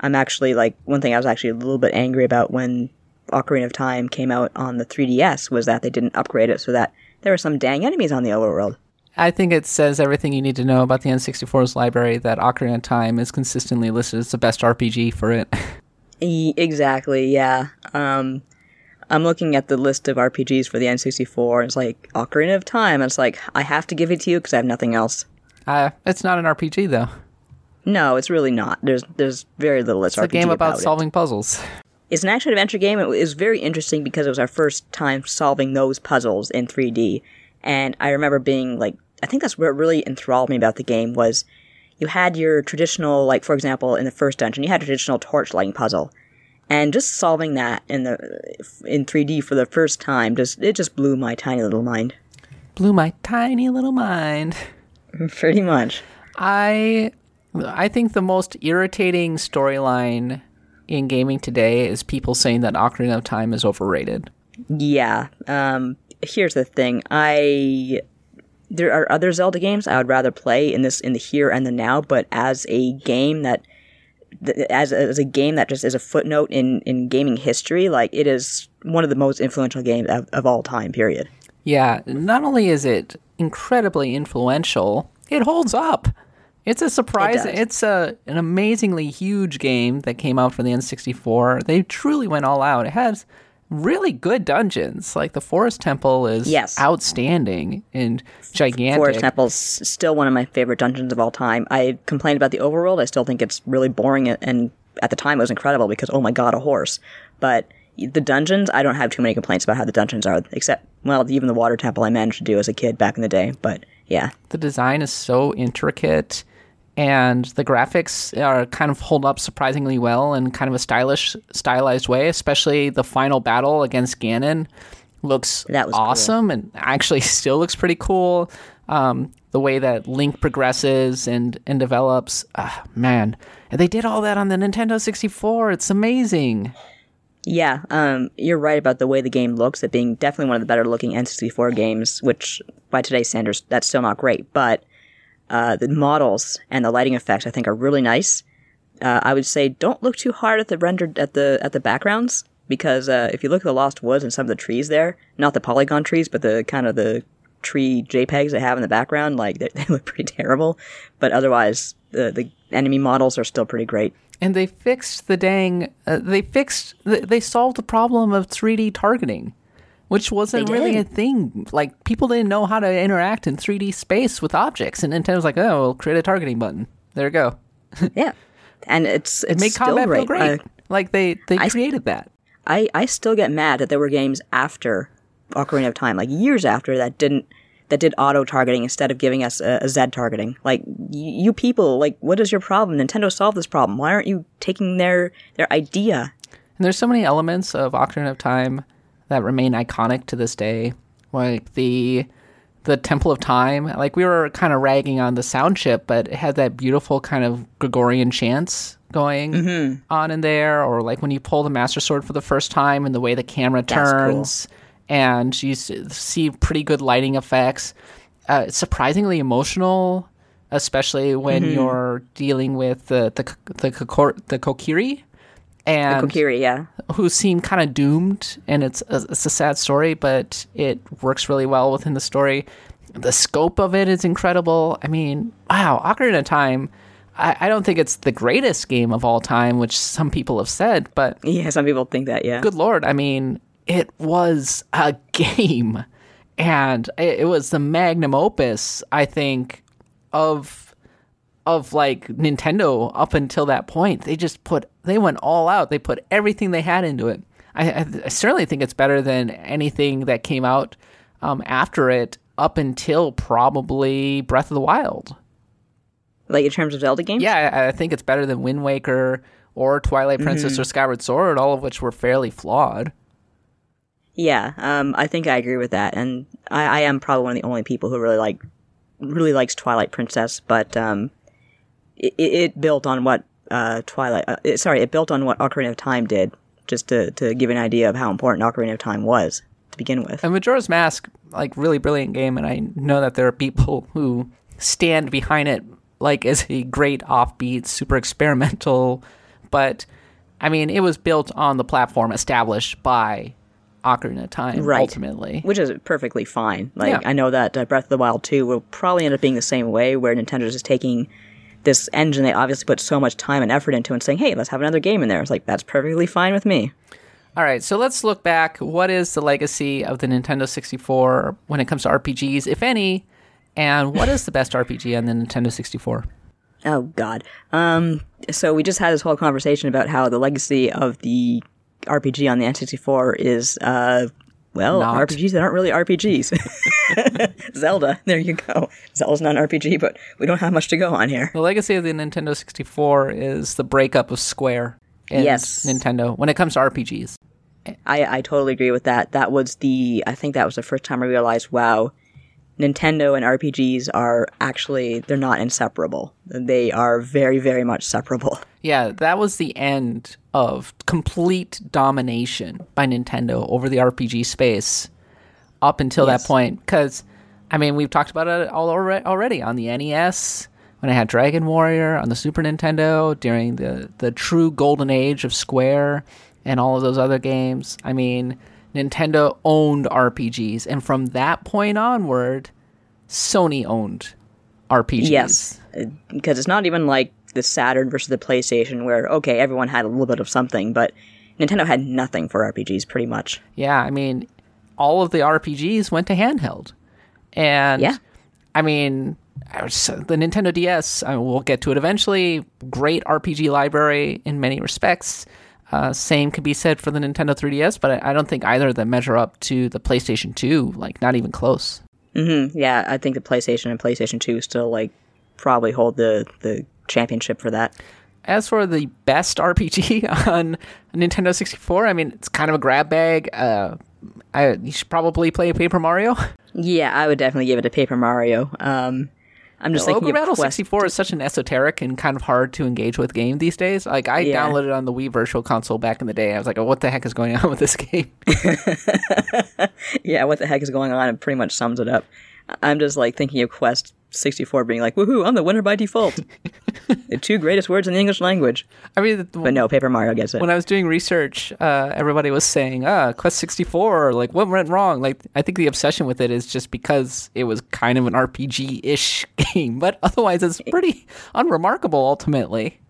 [SPEAKER 2] I'm actually like one thing I was actually a little bit angry about when Ocarina of Time came out on the 3DS was that they didn't upgrade it so that there were some dang enemies on the overworld.
[SPEAKER 1] I think it says everything you need to know about the N64's library that Ocarina of Time is consistently listed as the best RPG for it.
[SPEAKER 2] exactly, yeah. Um, I'm looking at the list of RPGs for the N64, and it's like Ocarina of Time. And it's like I have to give it to you because I have nothing else.
[SPEAKER 1] Uh, it's not an RPG though.
[SPEAKER 2] No, it's really not. There's there's very little.
[SPEAKER 1] It's a game about, about solving puzzles.
[SPEAKER 2] It's an action adventure game. It was very interesting because it was our first time solving those puzzles in 3D, and I remember being like, I think that's what really enthralled me about the game was you had your traditional, like for example, in the first dungeon, you had a traditional torch lighting puzzle, and just solving that in the in 3D for the first time just it just blew my tiny little mind.
[SPEAKER 1] Blew my tiny little mind.
[SPEAKER 2] Pretty much.
[SPEAKER 1] I I think the most irritating storyline in gaming today is people saying that Ocarina of Time is overrated.
[SPEAKER 2] Yeah. Um, here's the thing. I there are other Zelda games I would rather play in this in the here and the now, but as a game that as a, as a game that just is a footnote in in gaming history, like it is one of the most influential games of, of all time. Period.
[SPEAKER 1] Yeah, not only is it incredibly influential, it holds up. It's a surprise. It it's a an amazingly huge game that came out for the N64. They truly went all out. It has really good dungeons. Like the Forest Temple is
[SPEAKER 2] Yes.
[SPEAKER 1] outstanding and gigantic.
[SPEAKER 2] Forest Temple's still one of my favorite dungeons of all time. I complained about the overworld. I still think it's really boring, and at the time it was incredible because oh my god, a horse. But the dungeons, I don't have too many complaints about how the dungeons are, except well, even the Water Temple I managed to do as a kid back in the day. But yeah,
[SPEAKER 1] the design is so intricate and the graphics are kind of hold up surprisingly well in kind of a stylish stylized way especially the final battle against ganon looks
[SPEAKER 2] That was cool.
[SPEAKER 1] awesome and actually still looks pretty cool um, the way that link progresses and and develops ah, man and they did all that on the nintendo 64 it's amazing
[SPEAKER 2] Yeah, um, you're right about the way the game looks. It being definitely one of the better looking N64 games, which by today's standards, that's still not great. But uh, the models and the lighting effects, I think, are really nice. Uh, I would say don't look too hard at the rendered at the at the backgrounds because uh, if you look at the Lost Woods and some of the trees there, not the polygon trees, but the kind of the tree JPEGs they have in the background, like they, they look pretty terrible. But otherwise, the the enemy models are still pretty great.
[SPEAKER 1] and they fixed the dang uh, they fixed th- they solved the problem of 3d targeting which wasn't
[SPEAKER 2] They
[SPEAKER 1] really
[SPEAKER 2] did.
[SPEAKER 1] a thing like people didn't know how to interact in 3d space with objects and nintendo's like oh we'll create a targeting button there you go
[SPEAKER 2] yeah, and it's it's
[SPEAKER 1] make
[SPEAKER 2] still
[SPEAKER 1] combat
[SPEAKER 2] great.
[SPEAKER 1] feel great
[SPEAKER 2] Uh,
[SPEAKER 1] like they they created that
[SPEAKER 2] I, I still get mad that there were games after Ocarina of Time, like years after, that didn't that did auto targeting instead of giving us a, a Z targeting. Like y- you people, like what is your problem? Nintendo solved this problem. Why aren't you taking their their idea?
[SPEAKER 1] And there's so many elements of Ocarina of Time that remain iconic to this day. Like the the Temple of Time. Like we were kind of ragging on the sound chip, but it had that beautiful kind of Gregorian chants going on in there. Or like when you pull the Master Sword for the first time and the way the camera
[SPEAKER 2] That's cool.
[SPEAKER 1] turns, and you see pretty good lighting effects. Uh, surprisingly emotional, especially when you're dealing with the the the, Kokor- the Kokiri. And
[SPEAKER 2] Kokiri, yeah.
[SPEAKER 1] who seem kind of doomed, and it's a, it's a sad story, but it works really well within the story. The scope of it is incredible. I mean, wow, Ocarina of Time. I, I don't think it's the greatest game of all time, which some people have said, but
[SPEAKER 2] Yeah, some people think that, yeah.
[SPEAKER 1] good lord, I mean, it was a game, and it, it was the magnum opus. I think of of like Nintendo up until that point. They just put they went all out. They put everything they had into it. I, I, I certainly think it's better than anything that came out um, after it up until probably Breath of the Wild.
[SPEAKER 2] Like in terms of Zelda games?
[SPEAKER 1] Yeah, I, I think it's better than Wind Waker or Twilight Princess or Skyward Sword, all of which were fairly flawed.
[SPEAKER 2] Yeah, um, I think I agree with that, and I, I am probably one of the only people who really like really likes Twilight Princess, but um, it, it built on what uh, Twilight. Uh, it, sorry, it built on what Ocarina of Time did, just to to give an idea of how important Ocarina of Time was to begin with.
[SPEAKER 1] And Majora's Mask, like really brilliant game, and I know that there are people who stand behind it like as a great offbeat, super experimental, but I mean it was built on the platform established by Ocarina of Time
[SPEAKER 2] Right.
[SPEAKER 1] ultimately.
[SPEAKER 2] Which is perfectly fine. Like
[SPEAKER 1] Yeah.
[SPEAKER 2] I know that uh, Breath of the Wild 2 will probably end up being the same way, where Nintendo's just taking this engine they obviously put so much time and effort into and saying, "Hey, let's have another game in there." It's like that's perfectly fine with me.
[SPEAKER 1] All right, so let's look back. What is the legacy of the Nintendo 64 when it comes to RPGs, if any? And what is the best RPG on the Nintendo 64?
[SPEAKER 2] Oh God. Um. So we just had this whole conversation about how the legacy of the RPG on the N64 is, uh, well,
[SPEAKER 1] Not.
[SPEAKER 2] RPGs that aren't really RPGs. Zelda. There you go. Zelda's not an RPG, but we don't have much to go on here.
[SPEAKER 1] The legacy of the Nintendo 64 is the breakup of Square and
[SPEAKER 2] Yes.
[SPEAKER 1] Nintendo when it comes to RPGs.
[SPEAKER 2] I I totally agree with that. That was the. I think that was the first time I realized, wow. Nintendo and RPGs are actually they're not inseparable. They are very very much separable.
[SPEAKER 1] Yeah, that was the end of complete domination by Nintendo over the RPG space up until
[SPEAKER 2] Yes.
[SPEAKER 1] that point. Because, I mean, we've talked about it all alre- already on the NES, when I had Dragon Warrior, on the Super Nintendo, during the, the true golden age of Square, and all of those other games. I mean, Nintendo owned RPGs. And from that point onward, Sony owned RPGs.
[SPEAKER 2] Yes, because it's not even like the Saturn versus the PlayStation, where okay, everyone had a little bit of something, but Nintendo had nothing for RPGs pretty much.
[SPEAKER 1] Yeah, I mean, all of the RPGs went to handheld, and
[SPEAKER 2] Yeah.
[SPEAKER 1] I mean, I was- the Nintendo DS. I mean, we'll get to it eventually. Great RPG library in many respects. Uh, same could be said for the Nintendo 3DS, but I, I don't think either of them measure up to the PlayStation 2. Like, not even close.
[SPEAKER 2] Mm, yeah, I think the PlayStation and PlayStation 2 still like probably hold the the championship for that.
[SPEAKER 1] As for the best RPG on Nintendo 64, I mean, it's kind of a grab bag. Uh, I, you should probably play Paper Mario.
[SPEAKER 2] Yeah, I would definitely give it to Paper Mario. Um, I'm just of
[SPEAKER 1] Battle
[SPEAKER 2] Quest.
[SPEAKER 1] 64 is such an esoteric and kind of hard to engage with game these days. Like, I
[SPEAKER 2] Yeah.
[SPEAKER 1] downloaded it on the Wii Virtual Console back in the day. I was like, oh, what the heck is going on with this game?
[SPEAKER 2] Yeah, what the heck is going on? It pretty much sums it up. I'm just like thinking of Quest 64 being like, woohoo, I'm the winner by default. the two greatest words in the English language.
[SPEAKER 1] I mean,
[SPEAKER 2] But no, Paper Mario gets it.
[SPEAKER 1] when I was doing research, uh, everybody was saying, ah, Quest 64, like, what went wrong? Like, I think the obsession with it is just because it was kind of an RPG ish game, but otherwise, it's pretty unremarkable ultimately.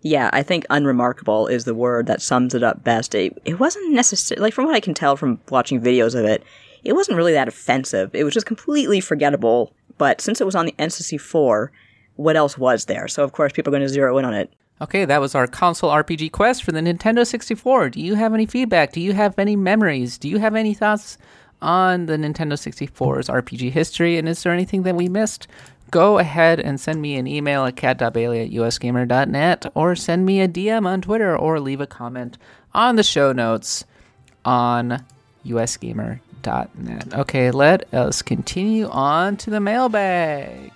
[SPEAKER 2] Yeah, I think unremarkable is the word that sums it up best. It, it wasn't necessary, like from what I can tell from watching videos of it, it wasn't really that offensive. It was just completely forgettable. But since it was on the N64, what else was there? So of course people are going to zero in on it.
[SPEAKER 1] Okay, that was our console RPG quest for the Nintendo 64. Do you have any feedback? Do you have any memories? Do you have any thoughts on the Nintendo 64's RPG history? And is there anything that we missed? Go ahead and send me an email at kat.bailey at usgamer.net or send me a DM on Twitter or leave a comment on the show notes on usgamer.net. Okay, let us continue on to the mailbag.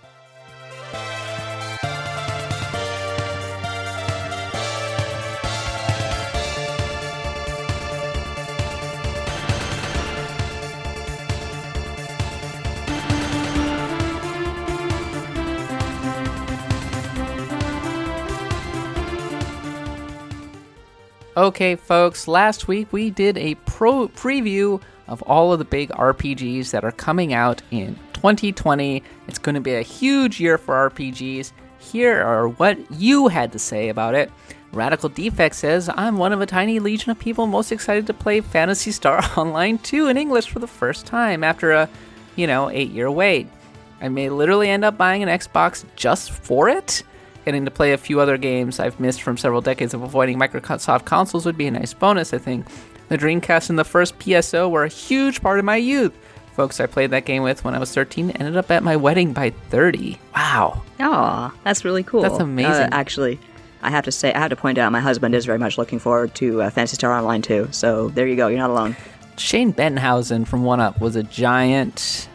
[SPEAKER 1] Okay, folks, last week we did a pro preview of all of the big RPGs that are coming out in 2020. It's going to be a huge year for RPGs. Here are what you had to say about it. Radical Defect says, I'm one of a tiny legion of people most excited to play Phantasy Star Online 2 in English for the first time after a, you know, eight year wait. I may literally end up buying an Xbox just for it. Getting to play a few other games I've missed from several decades of avoiding Microsoft consoles would be a nice bonus, I think. The Dreamcast and the first PSO were a huge part of my youth. Folks I played that game with when I was 13 ended up at my wedding by 30. Wow.
[SPEAKER 2] Aw, that's really cool.
[SPEAKER 1] That's amazing.
[SPEAKER 2] Uh, actually, I have to say, I have to point out, my husband is very much looking forward to uh, Phantasy Star Online too. So there you go. You're not alone.
[SPEAKER 1] Shane Bettenhausen from One Up was a giant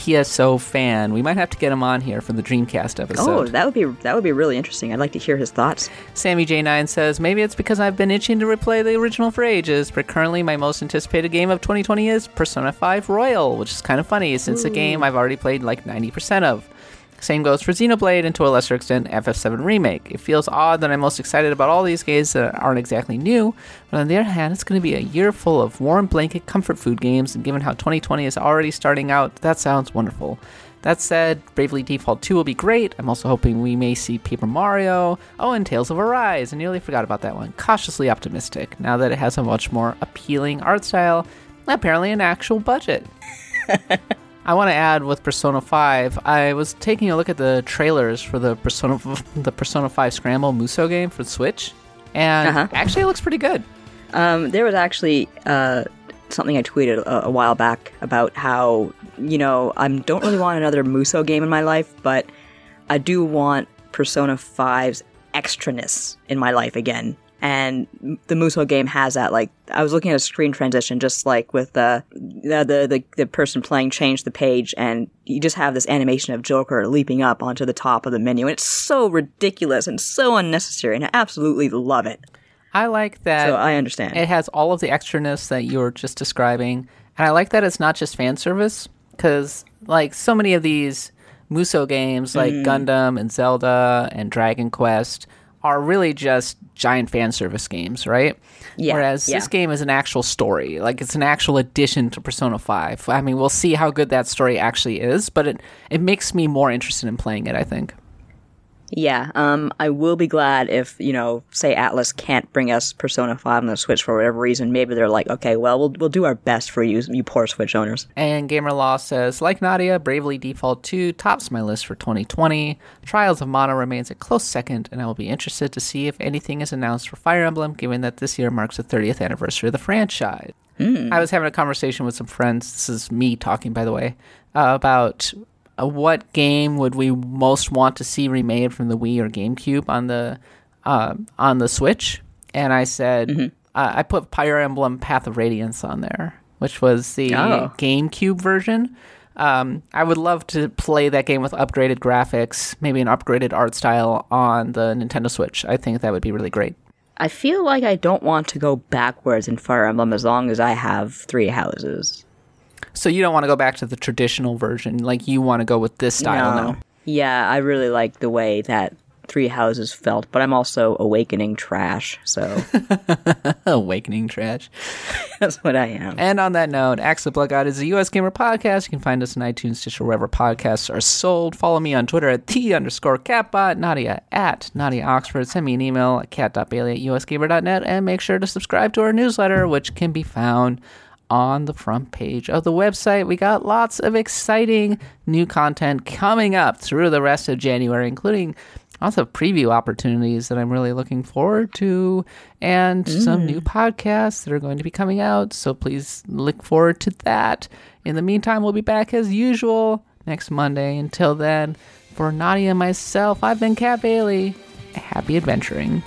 [SPEAKER 1] PSO fan. We might have to get him on here for the Dreamcast episode.
[SPEAKER 2] Oh, that would be that would be really interesting. I'd like to hear his thoughts.
[SPEAKER 1] Sammy J9 says, Maybe it's because I've been itching to replay the original for ages, but currently my most anticipated game of 2020 is Persona 5 Royal, which is kind of funny since the game I've already played like 90% of. Same goes for Xenoblade and to a lesser extent FF7 Remake. It feels odd that I'm most excited about all these games that aren't exactly new, but on the other hand, it's going to be a year full of warm blanket comfort food games, and given how 2020 is already starting out, that sounds wonderful. That said, Bravely Default 2 will be great. I'm also hoping we may see Paper Mario. Oh, and Tales of Arise. I nearly forgot about that one. Cautiously optimistic, now that it has a much more appealing art style, apparently an actual budget. I want to add with Persona 5, I was taking a look at the trailers for the Persona the Persona 5 Scramble Musou game for the Switch, and
[SPEAKER 2] Uh-huh.
[SPEAKER 1] actually it looks pretty good.
[SPEAKER 2] Um, there was actually uh, something I tweeted a, a while back about how you know I don't really want another Musou game in my life, but I do want Persona 5's extraness in my life again. And the Musou game has that. Like I was looking at a screen transition, just like with the the the, the, person playing change the page, and you just have this animation of Joker leaping up onto the top of the menu, and it's so ridiculous and so unnecessary, and I absolutely love it.
[SPEAKER 1] I like that.
[SPEAKER 2] So I understand.
[SPEAKER 1] It has all of the extraness that you were just describing, and I like that it's not just fan service because, like, so many of these Musou games, like
[SPEAKER 2] Mm.
[SPEAKER 1] Gundam and Zelda and Dragon Quest, are really just giant fan service games, right?
[SPEAKER 2] Yeah,
[SPEAKER 1] Whereas
[SPEAKER 2] yeah.
[SPEAKER 1] this game is an actual story, like it's an actual addition to Persona Five. I mean, we'll see how good that story actually is, but it it makes me more interested in playing it. I think.
[SPEAKER 2] Yeah, um, I will be glad if, you know, say Atlus can't bring us Persona 5 on the Switch for whatever reason. Maybe they're like, okay, well, we'll, we'll do our best for you, you poor Switch owners.
[SPEAKER 1] And Gamer Law says, like Nadia, Bravely Default 2 tops my list for 2020. Trials of Mana remains a close second, and I will be interested to see if anything is announced for Fire Emblem, given that this year marks the 30th anniversary of the franchise. I was having a conversation with some friends. This is me talking, by the way, uh, about what game would we most want to see remade from the Wii or GameCube on the uh, on the Switch, and I said uh, I put Fire Emblem Path of Radiance on there, which was the
[SPEAKER 2] Oh.
[SPEAKER 1] GameCube version. Um, I would love to play that game with upgraded graphics, maybe an upgraded art style on the Nintendo Switch. I think that would be really great.
[SPEAKER 2] I feel like I don't want to go backwards in Fire Emblem as long as I have three houses.
[SPEAKER 1] So you don't want to go back to the traditional version, like you want to go with this style
[SPEAKER 2] No.
[SPEAKER 1] now.
[SPEAKER 2] Yeah, I really like the way that Three Houses felt, but I'm also awakening trash, so
[SPEAKER 1] Awakening trash.
[SPEAKER 2] that's what I am.
[SPEAKER 1] And on that note, Axe the Blood God is a US Gamer podcast. You can find us on iTunes, Stitcher, wherever podcasts are sold. Follow me on Twitter at the underscore katbot, Nadia at Nadia Oxford. Send me an email at kat.bailey at usgamer.net and make sure to subscribe to our newsletter, which can be found on the front page of the website. We got lots of exciting new content coming up through the rest of January, including lots of preview opportunities that I'm really looking forward to, and some new mm. podcasts that are going to be coming out. So please look forward to that. In the meantime, we'll be back as usual next Monday. Until then, for Nadia and myself, I've been Kat Bailey. Happy adventuring.